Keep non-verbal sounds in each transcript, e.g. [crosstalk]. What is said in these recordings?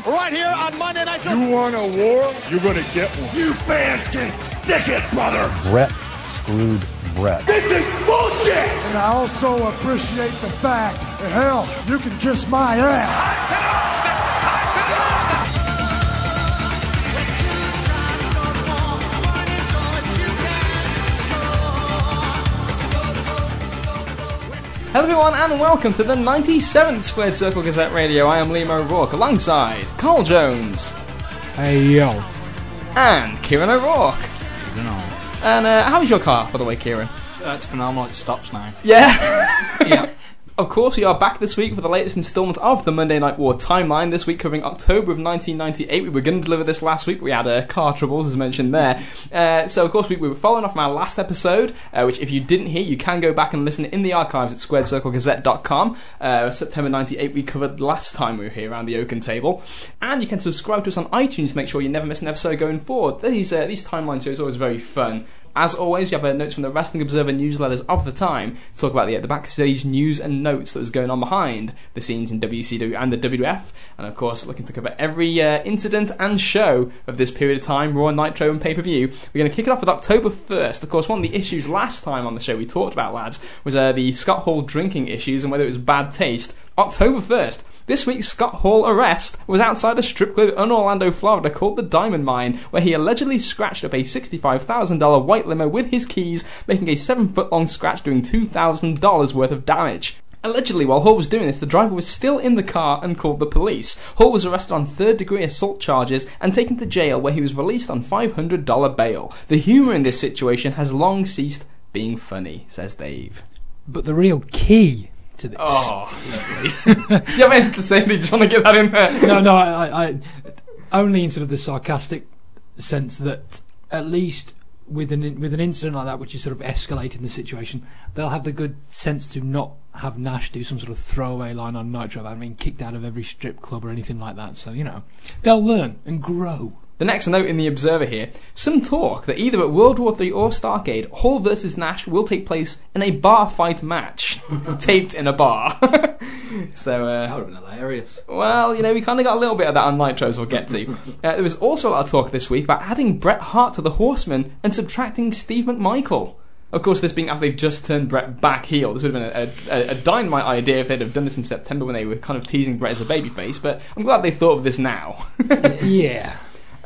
live right here on Monday Night Show. You want a war? You're gonna get one. You fans can stick it, brother. Brett screwed Brett. This is bullshit. And I also appreciate the fact that, hell, you can kiss my ass. Hello everyone and welcome to the 97th Squared Circle Gazette Radio. I am Liam O'Rourke alongside Carl Jones Hey yo. and Kieran O'Rourke. And uh, how is your car, by the way, Kieran? Uh, it's phenomenal. It stops now. Yeah. yeah. Of course, we are back this week for the latest instalment of the Monday Night War timeline. This week covering October of 1998. We were going to deliver this last week. We had uh, car troubles, as mentioned there. Uh, so, of course, we, we were following off from our last episode, uh, which, if you didn't hear, you can go back and listen in the archives at squaredcirclegazette.com. Uh, September 98, we covered last time we were here around the Oaken table. And you can subscribe to us on iTunes to make sure you never miss an episode going forward. These, uh, these timeline shows are always very fun. As always, we have notes from the Wrestling Observer newsletters of the time to talk about the, the backstage news and notes that was going on behind the scenes in WCW and the WWF, and of course, looking to cover every uh, incident and show of this period of time, Raw, Nitro, and pay per view. We're going to kick it off with October 1st. Of course, one of the issues last time on the show we talked about, lads, was uh, the Scott Hall drinking issues and whether it was bad taste. October 1st. This week's Scott Hall arrest was outside a strip club in Orlando, Florida called the Diamond Mine, where he allegedly scratched up a $65,000 white limo with his keys, making a 7 foot long scratch doing $2,000 worth of damage. Allegedly, while Hall was doing this, the driver was still in the car and called the police. Hall was arrested on third degree assault charges and taken to jail where he was released on $500 bail. The humour in this situation has long ceased being funny, says Dave. But the real key to this. Oh, lovely. [laughs] you anything to say? Do you just want to get that in there? No, no. I, I, I only in sort of the sarcastic sense that at least with an with an incident like that, which is sort of escalating the situation, they'll have the good sense to not have Nash do some sort of throwaway line on Nitro about being kicked out of every strip club or anything like that. So you know, they'll learn and grow. The next note in the Observer here some talk that either at World War III or Starcade, Hall versus Nash will take place in a bar fight match, [laughs] taped in a bar. [laughs] so, uh, That would have been hilarious. well, you know, we kind of got a little bit of that on Nitros we'll get to. [laughs] Uh, there was also a lot of talk this week about adding Bret Hart to the Horsemen and subtracting Steve McMichael. Of course, this being after they've just turned Bret back heel. This would have been a, a, a dynamite idea if they'd have done this in September when they were kind of teasing Bret as a babyface, but I'm glad they thought of this now. yeah.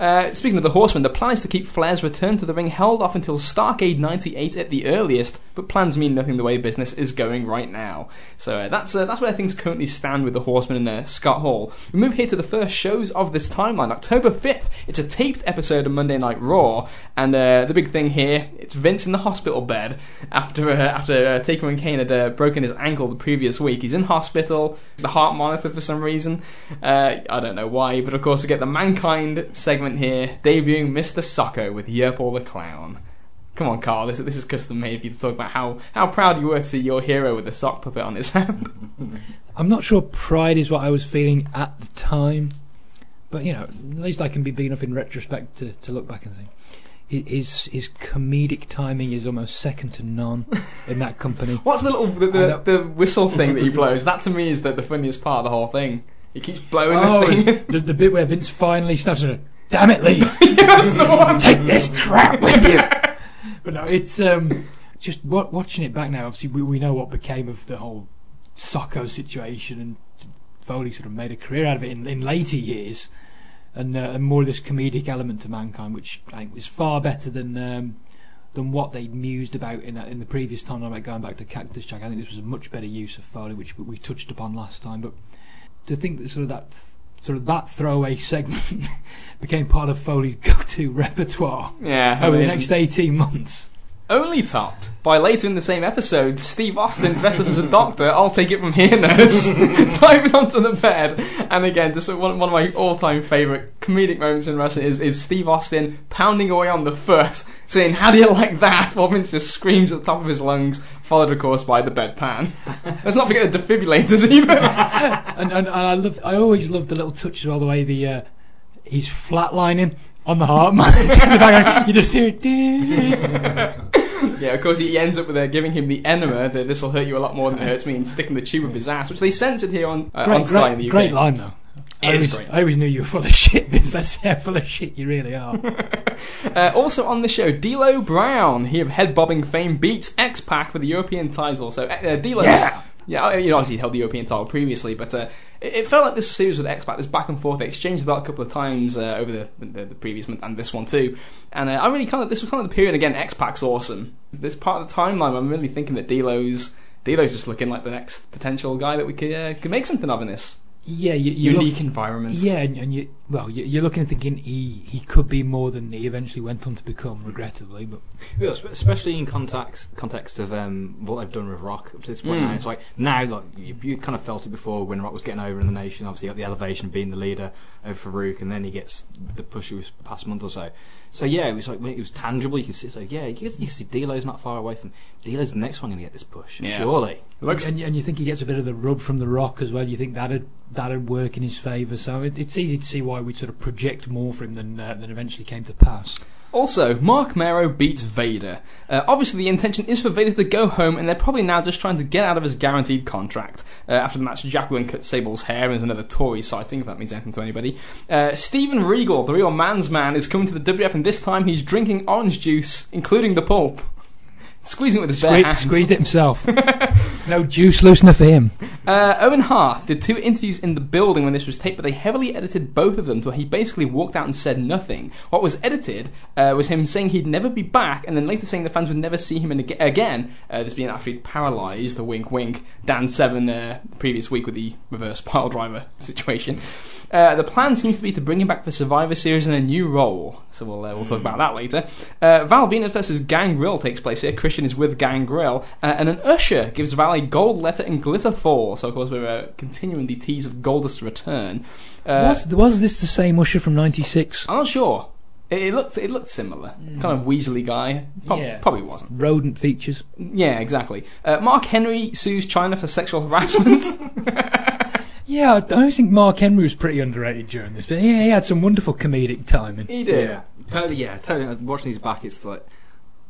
Uh, speaking of the Horsemen, the plan is to keep Flair's return to the ring held off until Starcade 98 at the earliest, but plans mean nothing the way business is going right now. So uh, that's uh, that's where things currently stand with the Horsemen and uh, Scott Hall. We move here to the first shows of this timeline, October 5th. It's a taped episode of Monday Night Raw, and uh, the big thing here, it's Vince in the hospital bed after uh, after Taker and Kane had broken his ankle the previous week. He's in hospital, the heart monitor for some reason. I don't know why, but of course we get the Mankind segment here, debuting Mr. Socko with Yurple the Clown. Come on, Carl. This, this is custom made for you to talk about how, how proud you were to see your hero with a sock puppet on his hand. [laughs] I'm not sure pride is what I was feeling at the time, but you know, at least I can be big enough in retrospect to, to look back and say his his comedic timing is almost second to none in that company. [laughs] What's the little the, the, the whistle thing that he blows? That to me is the, the funniest part of the whole thing. He keeps blowing Oh, the thing. the, the bit where Vince finally snaps her. Damn it, Lee! [laughs] That's the one. Take this crap with you. [laughs] but no, it's um, just wa- watching it back now. Obviously, we, we know what became of the whole Socko situation, and Foley sort of made a career out of it in, in later years, and, uh, and more of this comedic element to mankind, which I think was far better than. Um, than what they mused about in in the previous time, like going back to Cactus Jack. I think this was a much better use of Foley, which we touched upon last time. But to think that sort of that sort of that throwaway segment [laughs] became part of Foley's go-to [laughs] repertoire Yeah, over the next eighteen months. Only topped by later in the same episode, Steve Austin dressed up as a doctor. I'll take it from here, [laughs] nurse. [laughs] Climbing onto the bed, and again, just one, one of my all-time favourite comedic moments in wrestling is, is Steve Austin pounding away on the foot, saying, "How do you like that?" While Vince just screams at the top of his lungs, followed of course by the bedpan. [laughs] Let's not forget the defibrillators either. And, and, and I love, I always love the little touches all the way the uh, he's flatlining on the heart [laughs] monitor in the background. You just hear it. [laughs] Yeah, of course he ends up with uh, giving him the enema that this will hurt you a lot more than it hurts me, and sticking the tube up his ass, which they censored here on uh, on Great, Sky in the UK. great line though. I always, great. I always knew you were full of shit, Vince. Let's see how full of shit you really are. [laughs] Uh, also on the show, D'Lo Brown, he of head bobbing fame, beats X Pac for the European title. So uh, D'Lo's, Yeah. Yeah, you know, obviously he held the European title previously, but uh, it, it felt like this series with X Pac, this back and forth, they exchanged belt a couple of times uh, over the, the the previous month and this one too. And uh, I really kind of this was kind of the period again. X Pac's awesome. This part of the timeline, I'm really thinking that D'Lo's D'Lo's just looking like the next potential guy that we could uh, could make something of in this Yeah, you, you unique look, environment. Yeah, and, and you well, you, you're looking and thinking he he could be more than he eventually went on to become, regrettably. But Yeah, especially in context context of um, what they've done with Rock up to this point. Mm. Now it's like now, like you, you kind of felt it before when Rock was getting over in the nation. Obviously, got the elevation being the leader over Faarooq, and then he gets the push of past month or so. So yeah, it was like it was tangible. You could see, so yeah, you could, you could see D'Lo's not far away from D'Lo's the next one going to get this push, Yeah. surely. Looks- and, and you think he gets a bit of the rub from the Rock as well. You think that'd that'd work in his favour. So it, it's easy to see why we'd sort of project more for him than uh, than eventually came to pass. Also, Mark Mero beats Vader. Uh, obviously, the intention is for Vader to go home, and they're probably now just trying to get out of his guaranteed contract. Uh, after the match, Jacqueline cuts Sable's hair, and there's another Tori sighting, if that means anything to anybody. Uh, Steven Regal, the real man's man, is coming to the WF, and this time he's drinking orange juice, including the pulp. Squeezing it with his bare Sque- hands. squeezed it himself. [laughs] no juice loose enough for him. Uh, Owen Hart did two interviews in the building when this was taped, but they heavily edited both of them to where he basically walked out and said nothing. What was edited uh, was him saying he'd never be back, and then later saying the fans would never see him in ag- again. Uh, this being after he'd paralysed, the wink wink, Dan Severn uh, the previous week with the reverse [laughs] pile driver situation. Uh, the plan seems to be to bring him back for Survivor Series in a new role, so we'll uh, we'll talk about that later. Uh, Val Venis versus Gangrel takes place here. Christian is with Gangrel, uh, and an usher gives Val a gold letter and glitter fall. So of course we're uh, continuing the tease of Goldust's return. Uh, was was this the same Usher from '96? I'm not sure. It, it looked it looked similar, kind of Weasley guy. Prob- Yeah. Probably wasn't. Rodent features. Yeah, exactly. Uh, Mark Henry sues Chyna for sexual harassment. [laughs] Yeah, I always think Mark Henry was pretty underrated during this, but yeah, he had some wonderful comedic timing. he did. Yeah, totally. Yeah, totally. Watching his back, it's like,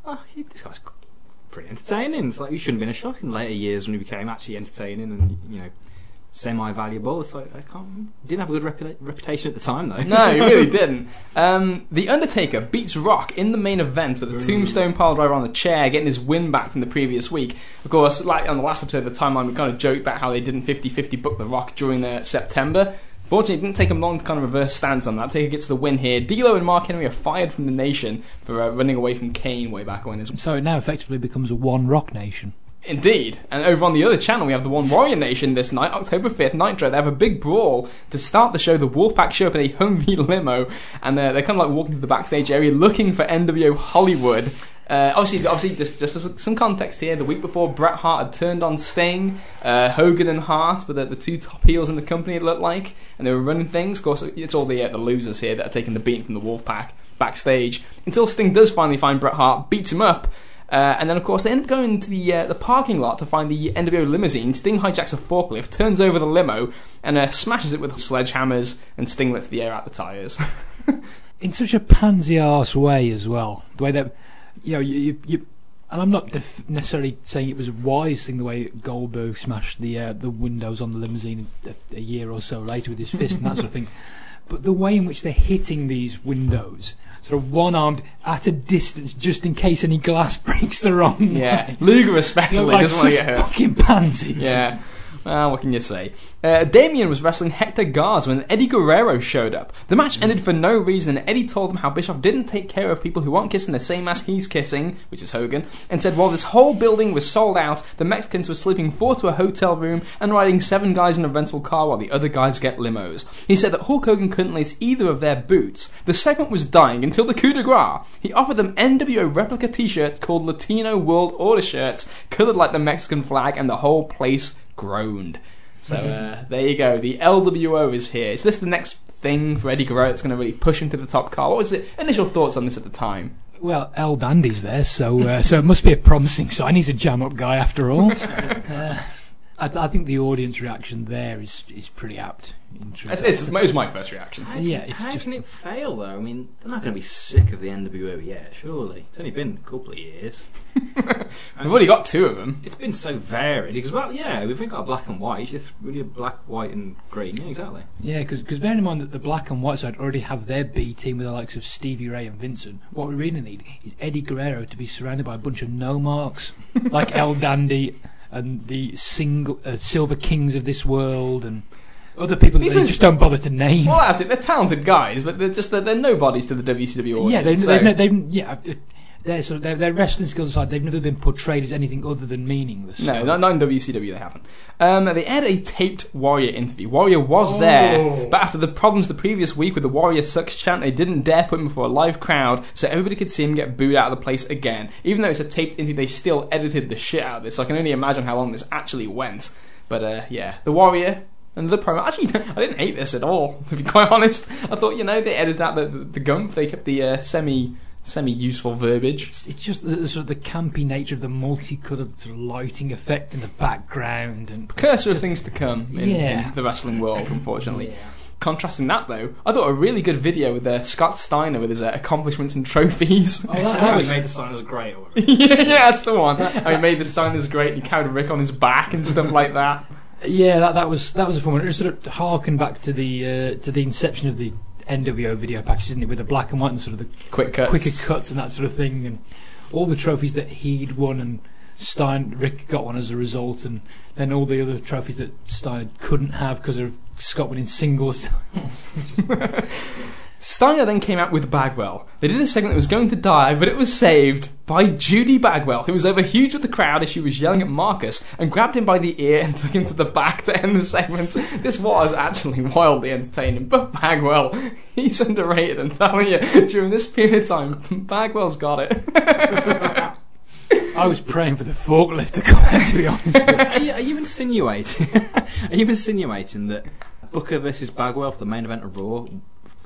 oh, he, this guy's pretty entertaining. It's like he shouldn't have been a shock in later years when he became actually entertaining and you know semi-valuable. It's like I can't. Didn't have a good reputa- reputation at the time though. No, he really [laughs] didn't. Um, the Undertaker beats Rock in the main event with a tombstone pile driver on the chair, getting his win back from the previous week. Of course, like on the last episode of the timeline, we kind of joked about how they didn't 50-50 book the Rock during uh, September. Fortunately, it didn't take him long to kind of reverse stance on that. Taker gets the win here. D'Lo and Mark Henry are fired from the nation for uh, running away from Kane way back when. As So it now effectively becomes a one rock nation. Indeed. And over on the other channel, we have the One Warrior Nation this night, October 5th, Nitro. They have a big brawl to start the show. The Wolfpack show up in a Humvee [laughs] limo, and uh, they're kind of like walking to the backstage area looking for NWO Hollywood. Uh, obviously, obviously, just, just for some- context here, the week before Bret Hart had turned on Sting, uh, Hogan and Hart were the, the two top heels in the company, it looked like, and they were running things. Of course, it's all the uh, the losers here that are taking the beating from the Wolfpack backstage until Sting does finally find Bret Hart, beats him up, uh, and then, of course, they end up going to the uh, the parking lot to find the NWO limousine. Sting hijacks a forklift, turns over the limo, and uh, smashes it with sledgehammers. And Sting lets the air out the tires. [laughs] in such a pansy ass way as well. The way that you know you, you, you and I'm not def- necessarily saying it was a wise thing the way Goldberg smashed the uh, the windows on the limousine a, a year or so later with his [laughs] fist and that sort of thing. But the way in which they're hitting these windows, sort of one armed at a distance, just in case any glass [laughs] breaks the wrong yeah, way. Luger especially like doesn't want to get hurt. fucking pansies. Yeah. Well, what can you say? Uh, Damien was wrestling Hector Garza when Eddie Guerrero showed up. The match ended for no reason, and Eddie told them how Bischoff didn't take care of people who aren't kissing the same ass he's kissing, which is Hogan, and said while this whole building was sold out, the Mexicans were sleeping four to a hotel room and riding seven guys in a rental car while the other guys get limos. He said that Hulk Hogan couldn't lace either of their boots. The segment was dying until the coup de grace. He offered them NWO replica t-shirts called Latino World Order shirts, coloured like the Mexican flag, and the whole place groaned. So uh, there you go. The LWO is here. Is this the next thing for Eddie Guerrero that's going to really push him to the top car? What was the initial thoughts on this at the time? Well, El Dandy's there, so uh, [laughs] so it must be a promising sign. He's a jam-up guy after all. [laughs] Uh, I, I think the audience reaction there is is pretty apt. In truth. It's, it's, my first reaction. yeah, it's How just can it fail though? I mean, they're not going to be sick of the NWO yet, surely. It's only been a couple of years. [laughs] We've already got two of them. It's been so varied because, well, yeah, we've got a black and white. It's really a black, white, and green. Yeah, exactly. yeah, because bearing in mind that the black and white side already have their B team with the likes of Stevie Ray and Vincent. What we really need is Eddie Guerrero to be surrounded by a bunch of no marks like [laughs] El Dandy and the single uh, Silver Kings of this world and other people that These they are- just don't bother to name. Well, that's it. They're talented guys, but they're just they're, they're nobodies to the WCW audience. Yeah, they, so- they, they, yeah, uh, their sort of their, their wrestling skills aside, they've never been portrayed as anything other than meaningless. No, not, not in WCW they haven't. Um, they had a taped Warrior interview. Warrior was there, but after the problems the previous week with the Warrior sucks chant, they didn't dare put him before a live crowd, so everybody could see him get booed out of the place again. Even though it's a taped interview, they still edited the shit out of this. So I can only imagine how long this actually went. But uh, yeah, the Warrior. And the promo, actually, [laughs] I didn't hate this at all. [laughs] To be quite honest, I thought you know they edited out the the, the gumph, they kept the uh, semi semi useful verbiage. It's, it's just the, the sort of the campy nature of the multicoloured sort of lighting effect in the background, and precursor of things to come in, Yeah. in the wrestling world, unfortunately. Contrasting that though, I thought a really good video with uh, Scott Steiner with his uh, accomplishments and trophies. Oh, that, that was made the Steiners great. Yeah, [laughs] yeah, that's the one. I made the Steiners great. He carried Rick on his back and stuff like that. Yeah, that, that was that was a fun one. It was sort of harken back to the uh, to the inception of the NWO video package, didn't it? With the black and white and sort of the Quick cuts. quicker cuts and that sort of thing, and all the trophies that he'd won and Stein Rick got one as a result, and then all the other trophies that Stein couldn't have because of Scott winning singles. [laughs] Steiner then came out with Bagwell. They did a segment that was going to die, but it was saved by Judy Bagwell, who was over huge with the crowd as she was yelling at Marcus and grabbed him by the ear and [laughs] took him to the back to end the segment. This was actually wildly entertaining, but Bagwell, [laughs] he's underrated, I'm telling you. During this period of time, [laughs] Bagwell's got it. I was praying for the forklift to come out, to be honest. are, you, are you insinuating? are you insinuating that Booker versus Bagwell for the main event of Raw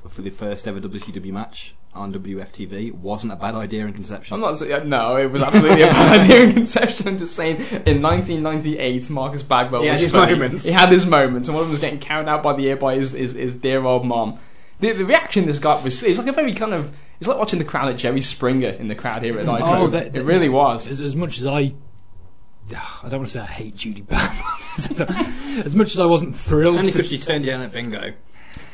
for the first ever WCW match on WFTV wasn't a bad idea in conception? I'm not saying, no, it was absolutely a [laughs] bad idea in conception. I'm just saying, in 1998, Marcus Bagwell He had was his funny. moments. He had his moments, and one of them was getting carried out by the ear by his, his, his dear old mom. The, the reaction this got was, it's like a very kind of, it's like watching the crowd at Jerry Springer in the crowd here at mm. Nitro. Oh, that- it really was. As, as much as I, [sighs] I don't want to say I hate Judy Bagwell. [laughs] as much as I wasn't thrilled, Only because she turned down at bingo.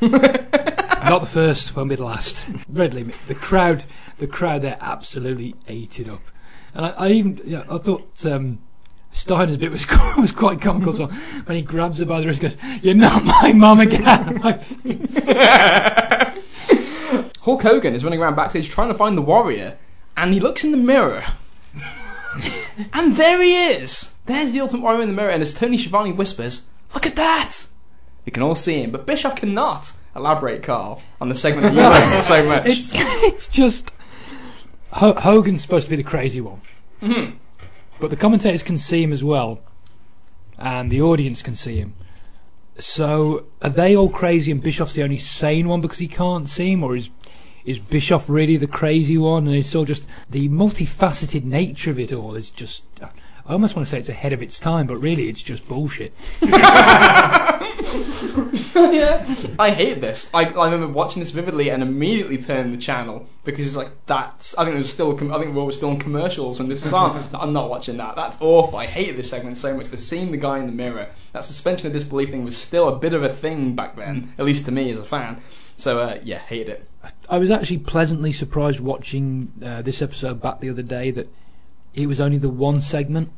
[laughs] not the first, won't be the last. Redley, the crowd, the crowd there absolutely ate it up, and I, I even, yeah, I thought. Um, Steiner's bit was [laughs] was quite comical as well when he grabs her by the wrist and goes, "You're not my mum again." [laughs] my face." Hulk Hogan is running around backstage trying to find the Warrior, and he looks in the mirror. [laughs] and there he is! There's the Ultimate Warrior in the mirror, and as Tony Schiavone whispers, Look at that! We can all see him, but Bischoff cannot. Elaborate, Carl, on the segment that you like [laughs] so much. It's it's just Ho- Hogan's supposed to be the crazy one, Mhm. but the commentators can see him as well, and the audience can see him. So are they all crazy and Bischoff's the only sane one because he can't see him, or is is Bischoff really the crazy one? And it's all just the multifaceted nature of it all is just. I almost want to say it's ahead of its time, but really it's just bullshit. [laughs] [laughs] yeah. I hate this. I, I remember watching this vividly and immediately turning the channel because it's like that's. I think it was still. com- I think we were still in commercials when this was on. [laughs] I'm not watching that. That's awful. I hated this segment so much. The seeing the guy in the mirror, that suspension of disbelief thing was still a bit of a thing back then, at least to me as a fan. So uh, yeah, hated it. I was actually pleasantly surprised watching uh, this episode back the other day that it was only the one segment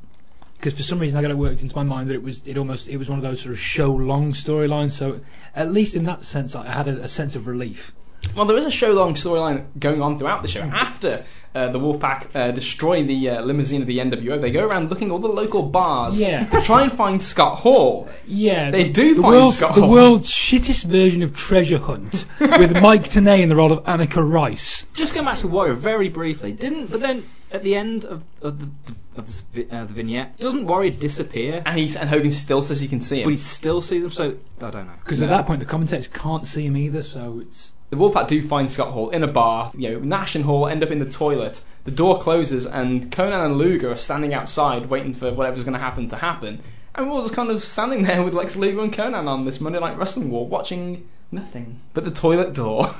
because for some reason I got it worked into my mind that it was it almost it was one of those sort of show long storylines. So at least in that sense, I had a, a sense of relief. Well, there is a show long storyline going on throughout the show. After uh, the Wolfpack uh, destroy the uh, limousine of the NWO, they go around looking at all the local bars Yeah. [laughs] to try and find Scott Hall. Yeah, They the, do the find world's, Scott the Hall. world's shittest version of Treasure Hunt [laughs] with Mike Tenay in the role of Anneka Rice. Just going back to Warrior very briefly, didn't but then at the end of, of the of this vi- uh, the vignette, doesn't Warrior disappear? And he's and Hogan still says he can see him, But he still sees him. So I don't know. Because at that point the commentators can't see him either, so it's The Wolfpack do find Scott Hall in a bar. You know, Nash and Hall end up in the toilet. The door closes, and Konnan and Luger are standing outside waiting for whatever's going to happen to happen. And we're all just kind of standing there with Lex Luger and Konnan on this Monday Night Wrestling War, watching nothing but the toilet door. [laughs]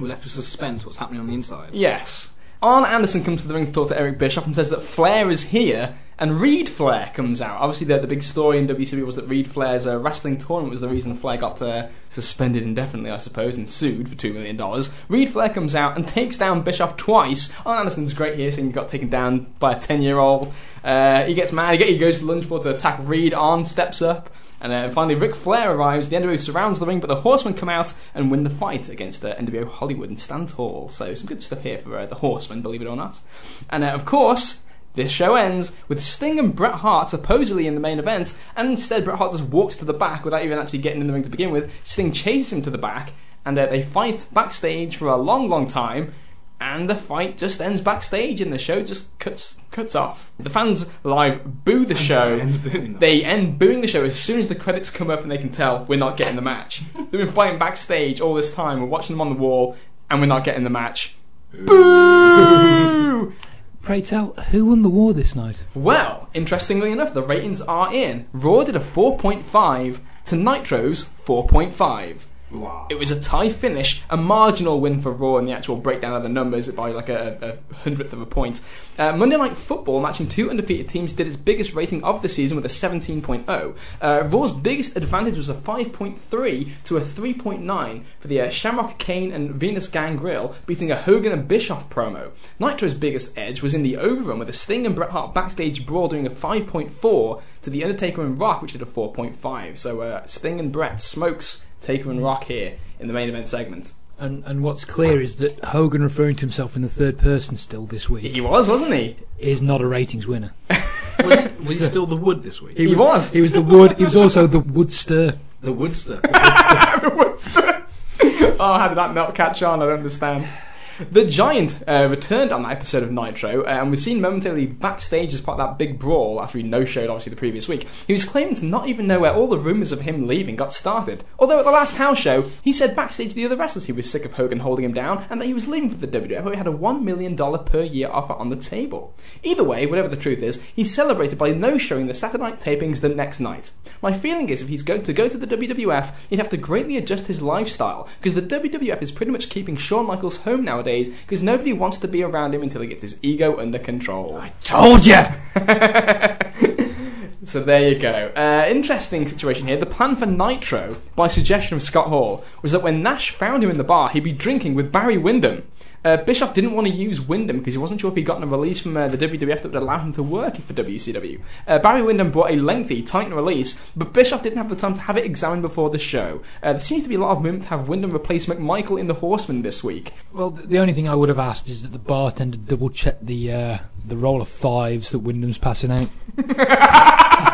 We're left with suspense. What's happening on the inside? yes. Arn Anderson comes to the ring to talk to Eric Bischoff and says that Flair is here, and Reid Flair comes out. Obviously, the, the big story in WCW was that Reid Flair's uh, wrestling tournament was the reason Flair got uh, suspended indefinitely, I suppose, and sued for $2 million. Reid Flair comes out and takes down Bischoff twice. Arn Anderson's great here, saying he got taken down by a 10 year old. Uh, he gets mad, he goes to the lunge floor to attack Reid. Arn steps up. And uh, finally, Ric Flair arrives. The NWO surrounds the ring, but the Horsemen come out and win the fight against uh, NWO Hollywood and stand tall. So some good stuff here for uh, the Horsemen, believe it or not. And uh, of course, this show ends with Sting and Bret Hart supposedly in the main event, and instead Bret Hart just walks to the back without even actually getting in the ring to begin with. Sting chases him to the back, and uh, they fight backstage for a long, long time. And the fight just ends backstage, and the show just cuts cuts off. The fans live boo the show. [laughs] ends booing them. They end booing the show as soon as the credits come up, and they can tell we're not getting the match. [laughs] They've been fighting backstage all this time. We're watching them on the wall, and we're not getting the match. Boo! [laughs] Pray tell, who won the war this night? Well, interestingly enough, the ratings are in. Raw did a 4.5 to Nitro's 4.5. It was a tie finish, a marginal win for Raw in the actual breakdown of the numbers by like a, a hundredth of a point. Uh, Monday Night Football, matching two undefeated teams, did its biggest rating of the season with a 17.0. Uh, Raw's biggest advantage was a 5.3 to a 3.9 for the uh, Shamrock Kane and Venis Gangrel beating a Hogan and Bischoff promo. Nitro's biggest edge was in the overrun with a Sting and Bret Hart backstage brawl doing a 5.4 to the Undertaker and Rock, which did a 4.5. So uh, Sting and Bret smokes Taker and Rock here in the main event segment. And and what's clear is that Hogan referring to himself in the third person still this week He was, wasn't he? is not a ratings winner. [laughs] was, he, was he still the Wood this week? He was. He was the wood. He was also the Woodster. The Woodster. [laughs] [laughs] oh, how did that not catch on? I don't understand. The Giant uh, returned on that episode of Nitro, uh, and was seen momentarily backstage as part of that big brawl after he no-showed obviously the previous week. He was claiming to not even know where all the rumours of him leaving got started. Although at the last house show, he said backstage to the other wrestlers he was sick of Hogan holding him down, and that he was leaving for the WWF where he had a $1 million per year offer on the table. Either way, whatever the truth is, he celebrated by no-showing the Saturday night tapings the next night. My feeling is if he's going to go to the WWF, he'd have to greatly adjust his lifestyle, because the WWF is pretty much keeping Shawn Michaels home nowadays, because nobody wants to be around him until he gets his ego under control. I told you! [laughs] So there you go. Uh, interesting situation here. The plan for Nitro, by suggestion of Scott Hall, was that when Nash found him in the bar, he'd be drinking with Barry Windham. Uh, Bischoff didn't want to use Windham because he wasn't sure if he'd gotten a release from uh, the WWF that would allow him to work for WCW. Uh, Barry Windham brought a lengthy, tightened release, but Bischoff didn't have the time to have it examined before the show. Uh, there seems to be a lot of movement to have Windham replace McMichael in the Horseman this week. Well, the only thing I would have asked is that the bartender double check the uh, the roll of fives that Windham's passing out. [laughs]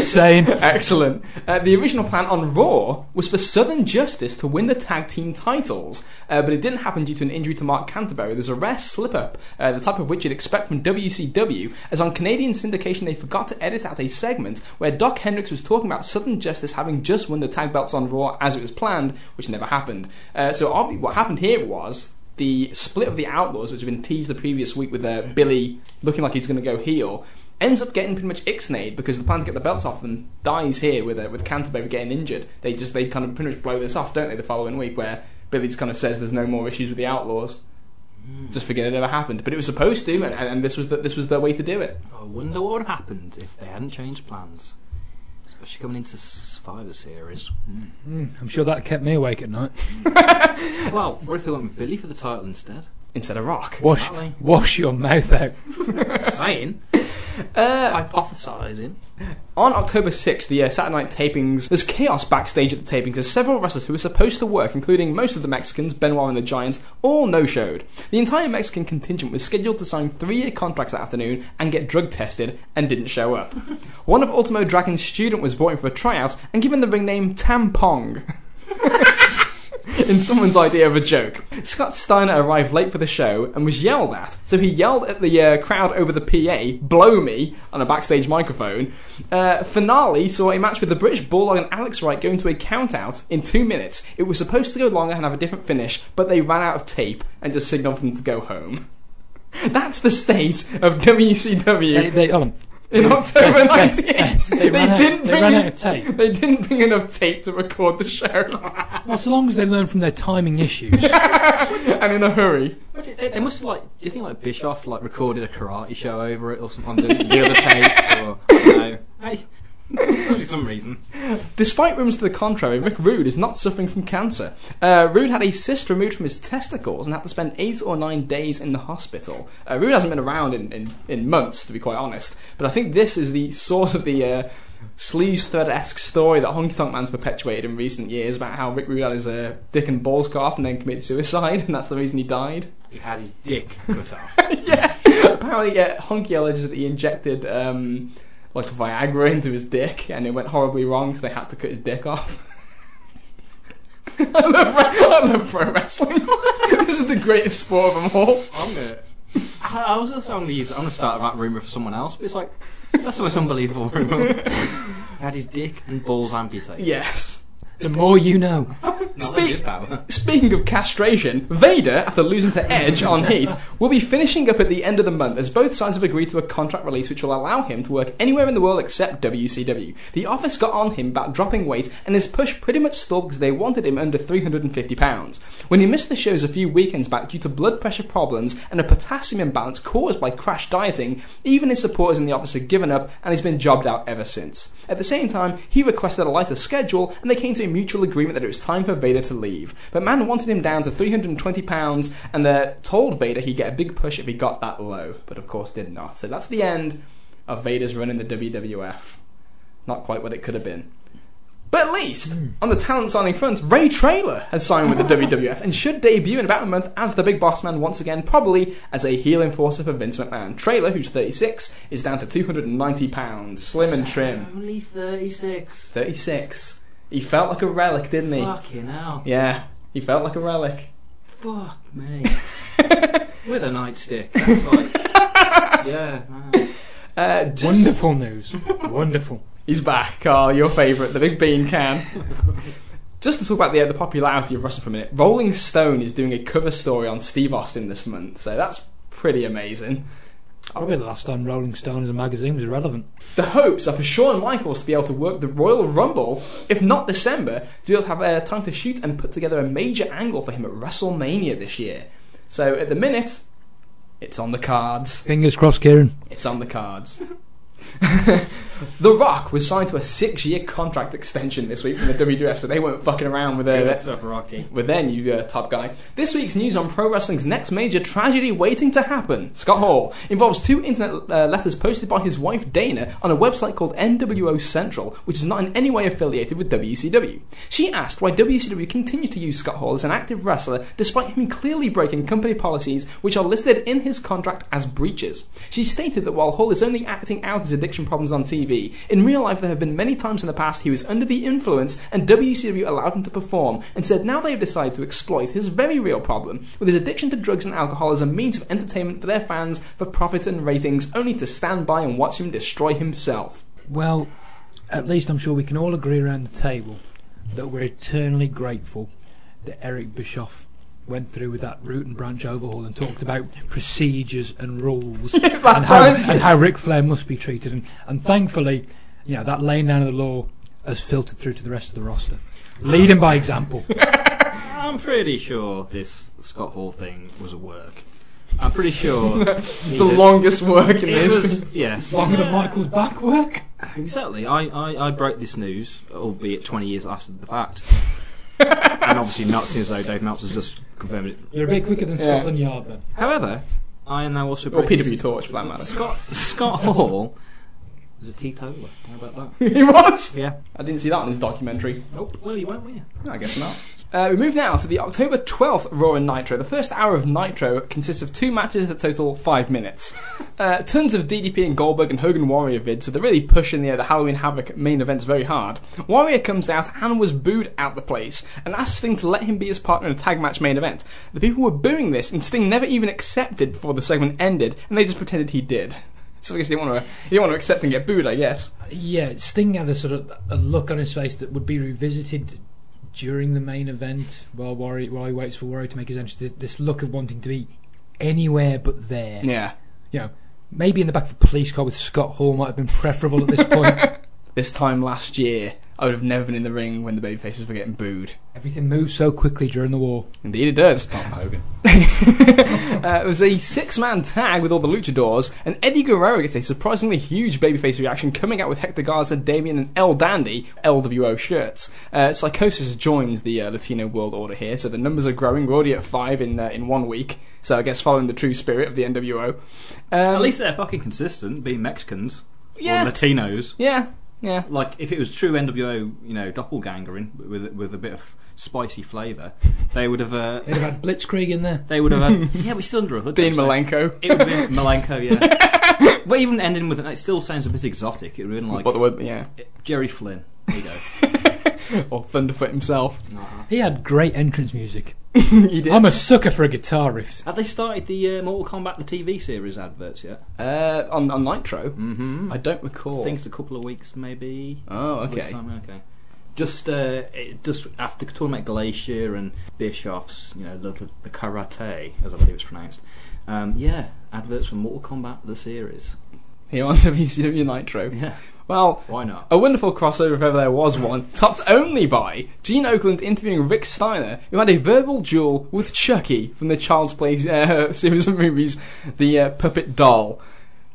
Saying. [laughs] Excellent. Uh, the original plan on Raw was for Southern Justice to win the tag team titles, uh, but it didn't happen due to an injury to Mark Canterbury. There's a rare slip up, uh, the type of which you'd expect from WCW, as on Canadian syndication they forgot to edit out a segment where Dok Hendrix was talking about Southern Justice having just won the tag belts on Raw as it was planned, which never happened. Uh, so what happened here was the split of the Outlaws, which had been teased the previous week with uh, Billy looking like he's going to go heel, ends up getting pretty much ixnayed because the plan to get the belts off them dies here with uh, with Canterbury getting injured. They just they kind of pretty much blow this off, don't they? The following week, where Billy just kind of says there's no more issues with the Outlaws. Hmm. Just forget it ever happened, but it was supposed to, and, and this was the, this was the way to do it. I wonder what would have happened if they hadn't changed plans. Especially coming into Survivor Series. Hmm. Hmm. I'm sure that kept me awake at night. [laughs] Well, what if they went with Billy for the title instead? Instead of Rock. Wash, Exactly. wash your mouth out. [laughs] Saying. Uh, Hypothesizing. On October 6th, the uh, Saturday night tapings, there's chaos backstage at the tapings as several wrestlers who were supposed to work, including most of the Mexicans, Benoit and the Giants, all no-showed. The entire Mexican contingent was scheduled to sign three-year contracts that afternoon and get drug tested and didn't show up. [laughs] One of Ultimo Dragon's student was brought in for a tryout and given the ring name Tampong. [laughs] [laughs] in someone's idea of a joke. Scott Steiner arrived late for the show and was yelled at, so he yelled at the uh, crowd over the PA, blow me, on a backstage microphone. Uh, finale saw a match with the British Bulldog and Alex Wright going to a countout in two minutes. It was supposed to go longer and have a different finish, but they ran out of tape and just signalled for them to go home. [laughs] That's the state of WCW. They, they, hold on. In October they- '98. they ran out- didn't they bring ran in- out of tape. They didn't bring enough tape to record the show, [laughs] Well, so long as they learn from their timing issues. [laughs] and in a hurry. They, they must have like. Do you think like Bischoff like recorded a karate show over it or something on the, the other tapes or I don't know? Hey, [laughs] for some reason. Despite rumours to the contrary, Rick Rude is not suffering from cancer. Uh, Rude had a cyst removed from his testicles and had to spend eight or nine days in the hospital. Uh, Rude hasn't been around in, in, in months, to be quite honest, but I think this is the source of the uh, sleaze thread esque story that Honky Tonk Man's perpetuated in recent years about how Rick Rude had his uh, dick and balls cut off and then committed suicide, and that's the reason he died. He had his dick cut off. [laughs] Yeah. Apparently, uh, Honky alleges that he injected um, like Viagra into his dick, and it went horribly wrong, so they had to cut his dick off. [laughs] I, love, I love pro wrestling. [laughs] this is the greatest sport of them all. I'm gonna. I, I was gonna say I'm gonna use. I'm gonna start that rumor for someone else, but it's like that's the most unbelievable rumor. [laughs] he had his dick and balls amputated. Yes. The more you know. [laughs] [laughs] Speaking of castration, Vader, after losing to Edge on Heat, will be finishing up at the end of the month as both sides have agreed to a contract release which will allow him to work anywhere in the world except WCW. The office got on him about dropping weight and his push pretty much stalled because they wanted him under £350. When he missed the shows a few weekends back due to blood pressure problems and a potassium imbalance caused by crash dieting, even his supporters in the office had given up and he's been jobbed out ever since. At the same time, he requested a lighter schedule and they came to a mutual agreement that it was time for Vader to leave. But Man wanted him down to £320 and uh, told Vader he'd get a big push if he got that low, but of course did not. So that's the end of Vader's run in the WWF. Not quite what it could have been. But at least, on the talent signing front, Ray Traylor has signed with the [laughs] WWF and should debut in about a month as the Big Boss Man once again, probably as a heel enforcer for Vince McMahon. Traylor, who's 36, is down to £290, slim and trim. Only thirty-six. 36. He felt like a relic, didn't he? Fucking hell. Yeah, he felt like a relic. Fuck me. [laughs] With a nightstick. That's like. [laughs] yeah. man. Uh, just- Wonderful news. Wonderful. He's back, Carl, your favourite, the Big Bean Can. Just to talk about the, the popularity of wrestling for a minute, Rolling Stone is doing a cover story on Steve Austin this month, so that's pretty amazing. Probably the last time Rolling Stone as a magazine was relevant. The hopes are for Shawn Michaels to be able to work the Royal Rumble, if not December, to be able to have uh, time to shoot and put together a major angle for him at WrestleMania this year. So at the minute, it's on the cards. Fingers crossed, Kieran. It's on the cards. [laughs] the Rock was signed to a six-year contract extension this week from the WWF, so they weren't fucking around with their, stuff, Rocky. with their new uh, top guy. This week's news on pro wrestling's next major tragedy waiting to happen, Scott Hall, involves two internet uh, letters posted by his wife Dana on a website called NWO Central, which is not in any way affiliated with WCW. She asked why WCW continues to use Scott Hall as an active wrestler despite him clearly breaking company policies which are listed in his contract as breaches. She stated that while Hall is only acting out his addiction problems on TV, in real life there have been many times in the past he was under the influence and WCW allowed him to perform, and said now they have decided to exploit his very real problem with his addiction to drugs and alcohol as a means of entertainment for their fans for profit and ratings, only to stand by and watch him destroy himself. Well, at least I'm sure we can all agree around the table that we're eternally grateful that Eric Bischoff went through with that root and branch overhaul and talked about procedures and rules [laughs] and, how, and how Ric Flair must be treated. And, and thankfully, you know, that laying down of the law has filtered through to the rest of the roster. Leading by example. [laughs] I'm pretty sure this Scott Hall thing was a work. I'm pretty sure. [laughs] The longest work in this. yes. Longer than Michael's back work. Exactly. I, I, I broke this news, albeit 20 years after the fact. And obviously not since though Dave Meltzer's just confirmed it. You're a bit quicker than Yeah. Scotland Yard then. However, I am now also Or breaking PW Torch for that matter. Scott, Scott Hall was a teetotaler. How about that? [laughs] he was? Yeah. I didn't see that in his documentary. Nope. Well, you won't, will you? I guess not. Uh, we move now to the October 12th Raw and Nitro. The first hour of Nitro consists of two matches that total five minutes. [laughs] Uh, tons of DDP and Goldberg and Hogan Warrior vids, so they're really pushing the, the Halloween Havoc main events very hard. Warrior comes out and was booed out the place and asked Sting to let him be his partner in a tag match main event. The people were booing this and Sting never even accepted before the segment ended and they just pretended he did. [laughs] So I guess he didn't want to, he didn't want to accept and get booed, I guess. Yeah, Sting had a sort of a look on his face that would be revisited during the main event while Warrior, while he waits for Warrior to make his entrance. This, this look of wanting to be anywhere but there. Yeah. You know, maybe in the back of a police car with Scott Hall might have been preferable at this point. [laughs] This time last year, I would have never been in the ring when the babyfaces were getting booed. Everything moves so quickly during the war. Indeed, it does. Tom Hogan. [laughs] Uh, it was a six-man tag with all the luchadors, and Eddie Guerrero gets a surprisingly huge babyface reaction, coming out with Hector Garza, Damien, and El Dandy LWO shirts. Uh, Psicosis joins the uh, Latino World Order here, so the numbers are growing. We're already at five in uh, in one week, so I guess following the true spirit of the NWO. Um, At least they're fucking consistent, being Mexicans Yeah. or Latinos. yeah, yeah. Like if it was true NWO, you know, doppelgangering with with a bit of spicy flavour, they would have. Uh, [laughs] They'd have had Blitzkrieg in there. they would have had. [laughs] yeah, we're still under a hood. Dean though, so Malenko. It would have been Malenko, yeah. [laughs] but even ending with it, it still sounds a bit exotic. It would have been like What the word? Yeah. Jerry Flynn. There you go. [laughs] Or Thunderfoot himself. He had great entrance music. [laughs] he did. I'm a sucker for a guitar riff. Have they started the uh, Mortal Kombat the TV series adverts yet? Uh, on, on Nitro. Mm-hmm. I don't recall. I think it's a couple of weeks, maybe. Oh, okay. time, okay. Just uh, it, just after talking about Glacier and Bischoff's, you know, love of the karate, as I believe it's pronounced. Um, yeah, adverts for Mortal Kombat the series. Here on [laughs] WCW Nitro. Yeah, Well, why not? A wonderful crossover, if ever there was one, topped only by Gene Okerlund interviewing Rick Steiner, who had a verbal duel with Chucky from the Child's Play uh, [laughs] series of movies, The uh, Puppet Doll.